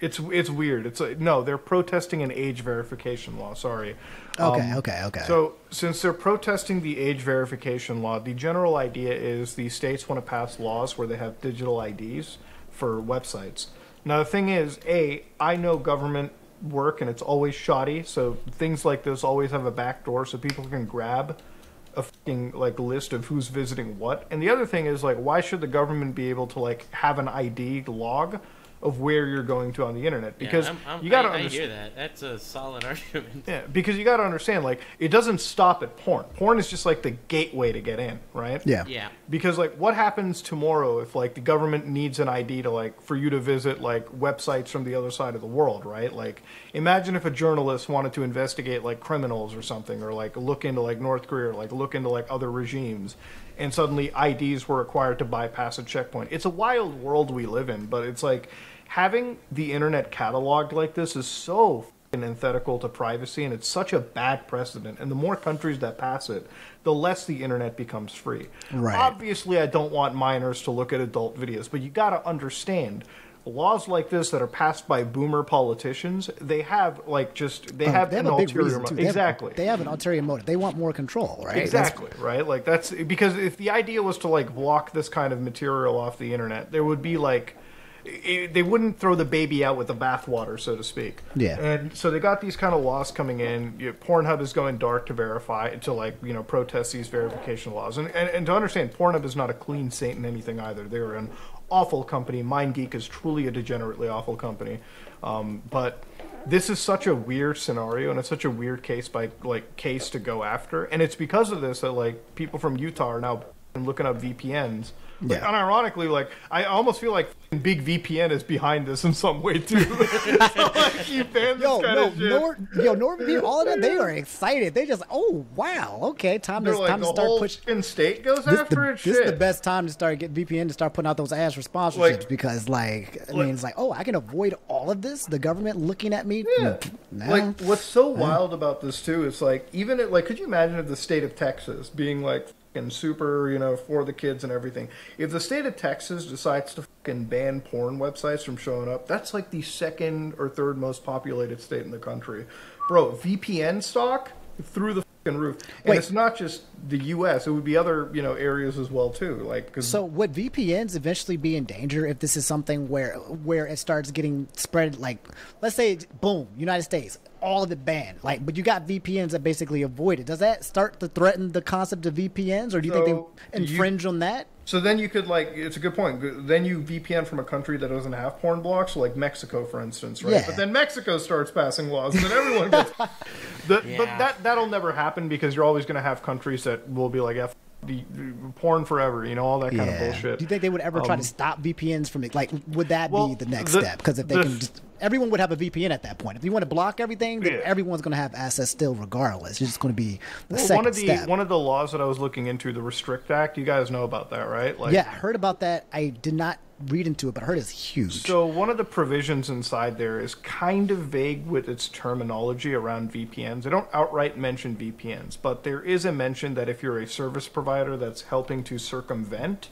It's it's weird. It's like no, they're protesting an age verification law. Sorry. Okay, Um, okay, okay. So, since they're protesting the age verification law, the general idea is the states want to pass laws where they have digital IDs for websites. Now, the thing is, A, I know government work and it's always shoddy, so things like this always have a back door so people can grab a fucking like list of who's visiting what. And the other thing is like why should the government be able to like have an ID log of where you're going to on the internet? Because yeah, I'm, I'm, you got to I, I understand hear that. That's a solid argument. yeah, because you got to understand, like, it doesn't stop at porn. Porn is just like the gateway to get in, right? Yeah. Yeah. Because like, what happens tomorrow if like the government needs an ID to like for you to visit like websites from the other side of the world, right? Like, imagine if a journalist wanted to investigate like criminals or something, or like look into like North Korea, or like look into like other regimes, and suddenly IDs were required to bypass a checkpoint. It's a wild world we live in, but it's like having the internet cataloged like this is so f***ing antithetical to privacy, and it's such a bad precedent. And the more countries that pass it, the less the internet becomes free. Right. Obviously, I don't want minors to look at adult videos, but you got to understand. Laws like this that are passed by boomer politicians, they have like just they Um, have they have an ulterior reason mo- too. They have- exactly. they have an ulterior motive. They want more control, right? That's- Exactly, right? Like that's because if the idea was to like block this kind of material off the internet, there would be like i they wouldn't throw the baby out with the bathwater, so to speak. Yeah. And so they got these kind of laws coming in. You Pornhub is going dark to verify to like you know protest these verification laws. And, and and to understand, Pornhub is not a clean saint in anything either. They're an awful company. MindGeek is truly a degenerately awful company. Um, but this is such a weird scenario and it's such a weird case by like case to go after and it's because of this that like people from utah are now looking up vpns Like, Yeah. unironically, like I almost feel like Big VPN is behind this in some way too. so, like, you ban this Yo, kind no, of shit. Nor, yo, NordVPN, all of them, they are excited. They just, oh wow, okay, time to They're like time to start pushing. state goes This, after the, it. this Shit. is the best time to start get VPN to start putting out those ads for sponsorships Like- because, like, I mean, it's like, oh, I can avoid all of this. The government looking at me. Yeah. now? Like what's so wild about this too is like even it like could you imagine if the state of Texas being like fucking super, you know, for the kids and everything. If the state of Texas decides to fucking ban porn websites from showing up, that's like the second or third most populated state in the country. Bro, VPN stock through the fucking roof. And Wait. it's not just the US, it would be other, you know, areas as well too. Like cuz So would VPNs eventually be in danger if this is something where where it starts getting spread? Like, let's say, boom, United States, all of it banned. Like, but you got VPNs that basically avoid it. Does that start to threaten the concept of VPNs, or do you think So, they you- infringe on that? So then you could like it's a good point. Then you VPN from a country that doesn't have porn blocks, like Mexico, for instance, right? Yeah. But then Mexico starts passing laws, and then everyone gets. the, But that that'll never happen because you're always going to have countries that will be like F the, the porn forever, you know, all that kind of bullshit. Do you think they would ever try Um, to stop VPNs from it? Like, would that well, be the next the- step? Because if they the- can just, everyone would have a VPN at that point. If you want to block everything, then Yeah. everyone's going to have access still, regardless. It's just going to be the Well, second one of the step. one of the laws that I was looking into, the Restrict Act. You guys know about that, right? Like, yeah, I heard about that. I did not read into it, but I heard it's huge. So one of the provisions inside there is kind of vague with its terminology around VPNs. They don't outright mention VPNs, but there is a mention that if you're a service provider that's helping to circumvent,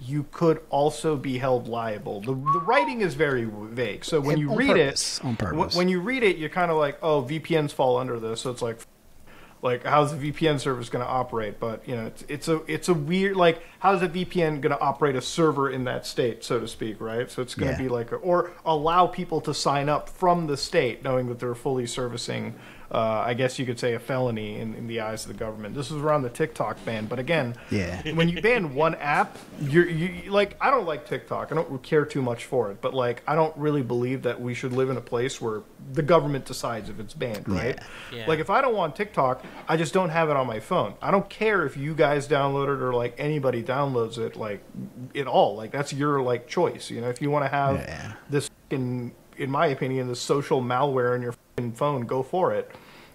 you could also be held liable. The, the writing is very vague. So when And you read purpose, it, on purpose. when you read it, you're kind of like, oh, VPNs fall under this. So it's like, like how's the VPN service going to operate? But you know, it's it's a it's a weird like how's a VPN going to operate a server in that state, so to speak, right? So it's going to Yeah. be like a, or allow people to sign up from the state, knowing that they're fully servicing. Uh, I guess you could say a felony in, in the eyes of the government. This is around the TikTok ban, but again, Yeah. when you ban one app, you're you like I don't like TikTok. I don't care too much for it, but like I don't really believe that we should live in a place where the government decides if it's banned, right? Yeah. Like if I don't want TikTok, I just don't have it on my phone. I don't care if you guys download it or like anybody downloads it, like at all. Like that's your like choice. You know, if you want to have Yeah. this, in in my opinion, the social malware in your phone, go for it.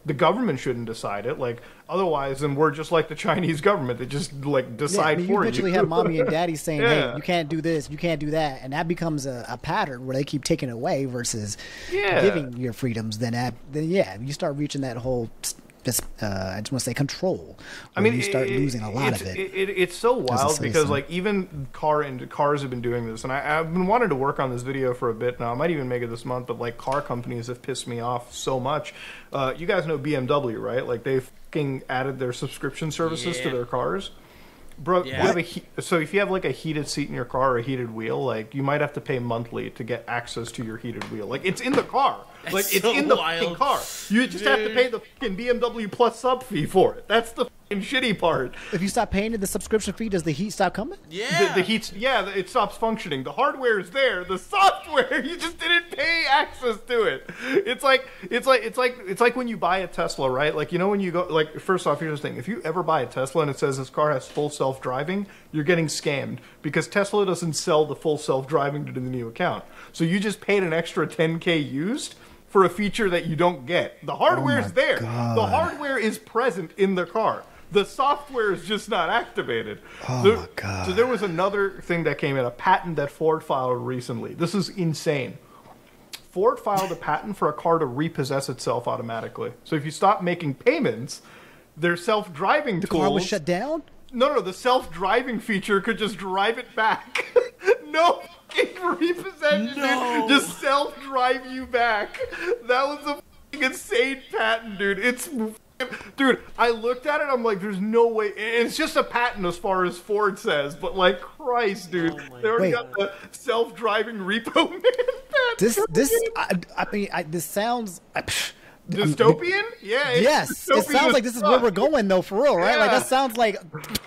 The government shouldn't decide it. Like otherwise, then we're just like the Chinese government. They just like Yeah, decide I mean, you for eventually you. have mommy and daddy saying, Yeah. "Hey, you can't do this, you can't do that," and that becomes a, a pattern where they keep taking away versus Yeah. giving your freedoms. Then, that, then yeah, you start reaching that whole, this, uh, I just want to say control. I mean, you start it- losing a lot it's, of it. It's so wild because, like, even car and cars have been doing this, and I, I've been wanting to work on this video for a bit now. I might even make it this month, but like, car companies have pissed me off so much. Uh, you guys know BMW, right? Like, they fucking added their subscription services to their cars. Bro, you Yeah. have a he- so if you have like a heated seat in your car or a heated wheel, like you might have to pay monthly to get access to your heated wheel. Like it's in the car, like it's so in the fucking wild. car. You just have to pay the fucking BMW Plus sub fee for it. That's the fucking shitty part. if you stop paying the subscription fee, does the heat stop coming? Yeah. The, the heat's yeah, it stops functioning. The hardware is there. The software, you just didn't pay access to it. It's like it's like it's like it's like when you buy a Tesla, right? Like you know when you go like first off, here's the thing: if you ever buy a Tesla and it says this car has full self driving, you're getting scammed because Tesla doesn't sell the full self driving to the new account. So you just paid an extra 10k used. For a feature that you don't get, the hardware is there. The hardware is present in the car. The software is just not activated. Oh So- my God. So there was another thing that came in, a patent that Ford filed recently. This is insane. Ford filed a patent for a car to repossess itself automatically. So if you stop making payments, their self-driving The tools. car was shut down. No, no, the self-driving feature could just drive it back. no fucking repossession, No. dude. Just self-drive you back. That was a fucking insane patent, dude. It's Dude, I looked at it. I'm like, "There's no way." It's just a patent, as far as Ford says. But like, Christ, dude, Oh they already God. got the self-driving repo man. This, this, I, I mean, I, this sounds. I, psh, dystopian? Yeah. Yes, it sounds like this is where we're going, though, for real, right? Like that sounds like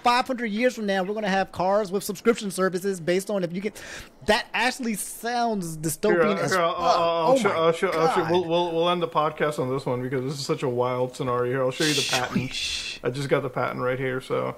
500 years from now, we're gonna have cars with subscription services based on if you get. That actually sounds Here, dystopian uh, as here, I'll. I'll, oh I'll I'll show, God. we'll, we'll, we'll end the podcast on this one because this is such a wild scenario. Here, I'll show you the patent. I just got the patent right here. So,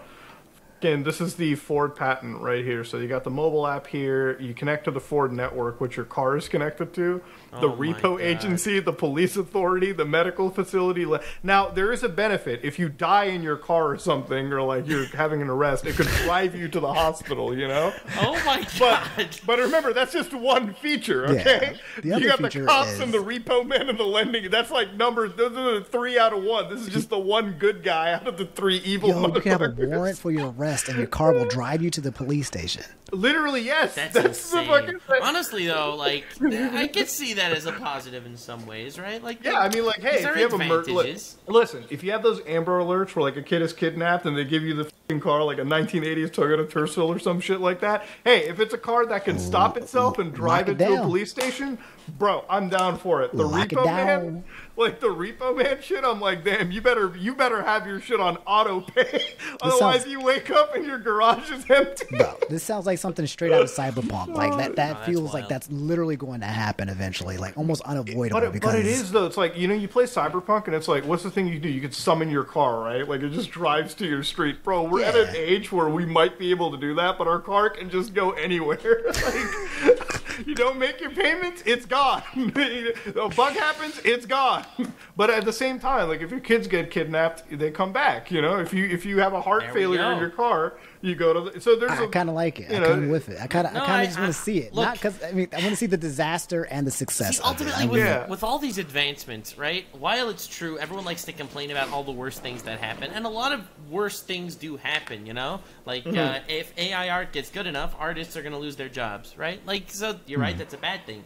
Again, this is the Ford patent right here. So you got the mobile app here. You connect to the Ford network, which your car is connected to. The Oh repo agency, the police authority, the medical facility. Now, there is a benefit. If you die in your car or something, or like you're having an arrest, it could drive you to the hospital, you know? Oh my But, god! but remember, that's just one feature, okay? The other you got the feature cops and the repo man and the lending. That's like numbers. Those are the three out of one. This is just the one good guy out of the three evil. Yo, you can have a warrant for your arrest, and your car will drive you to the police station. Literally, yes. That's, the insane. fucking thing. Honestly, though, like I could see that as a positive in some ways, right? Like, Yeah, I mean, like, hey, if you have a mur- look, listen, if you have those Amber Alerts where like a kid is kidnapped and they give you the fing car like a 1980s Toyota Tercel or some shit like that, hey, if it's a car that can stop itself and drive Lock it it to a police station, bro, I'm down for it. The Lock it repo down. man, like the repo man shit, I'm like, damn, you better you better have your shit on auto pay, otherwise sounds- you wake up and your garage is empty. Bro, this sounds like something straight out of Cyberpunk. Like that, that oh, that's feels like that's literally going to happen eventually, like almost unavoidable. But it, because but it is though. It's like you know, you play Cyberpunk, and it's like, what's the thing you do? You can summon your car, right? Like it just drives to your street, bro. We're at an age where we might be able to do that, but our car can just go anywhere. like you don't make your payments, it's gone. A bug happens, it's gone. But at the same time, like if your kids get kidnapped, they come back. You know, if you if you have a heart There failure in your car, you go to. The, so there's I a kind of like it. you I know, come with it. I kind of, No, I kind of just want to see it. look- Not because I mean, I want to see the disaster and the success. See, ultimately, with, Yeah. with all these advancements, right? While it's true, everyone likes to complain about all the worst things that happen, and a lot of worse things do happen. You know, like Mm-hmm. uh, if AI art gets good enough, artists are going to lose their jobs, right? Like, so you're Hmm. right, that's a bad thing.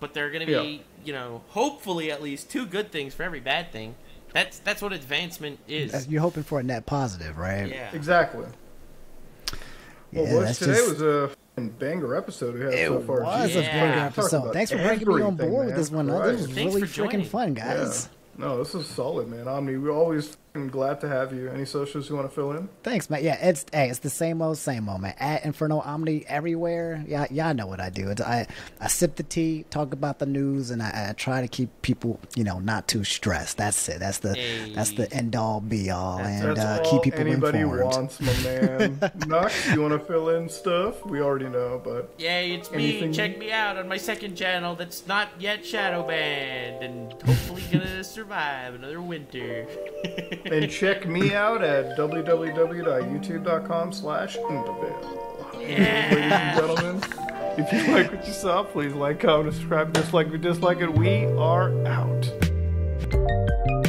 But there are going to Yeah. be, you know, hopefully at least two good things for every bad thing. That's that's what advancement is. You're hoping for a net positive, right? Yeah. exactly. Well, Yeah, boys, that's today just- was a banger episode we had It so far. was Jesus a Yeah. banger episode. Thanks for bringing me on everything, board with this one. This Christ. was Thanks really for freaking joining. fun, guys. Yeah. No, this is solid, man. Omni, we're always f***ing glad to have you. Any socials you want to fill in? Thanks, man. Yeah, it's hey, it's the same old, same old, man. At Inferno Omni everywhere. Yeah, y'all know what I do. It's, I I sip the tea, talk about the news, and I, I try to keep people, you know, not too stressed. That's it. That's the that's the end all be all, That's and That's uh, all keep people anybody informed. wants, my man. Nux, you want to fill in stuff? We already know, but Yay, it's Anything- me. Check me out on my second channel that's not yet shadow banned and hopefully gonna survive another winter. and check me out at www.youtube.com slash Ladies and gentlemen, if you like what you saw, please like, comment, subscribe, dislike, you dislike it. We are out.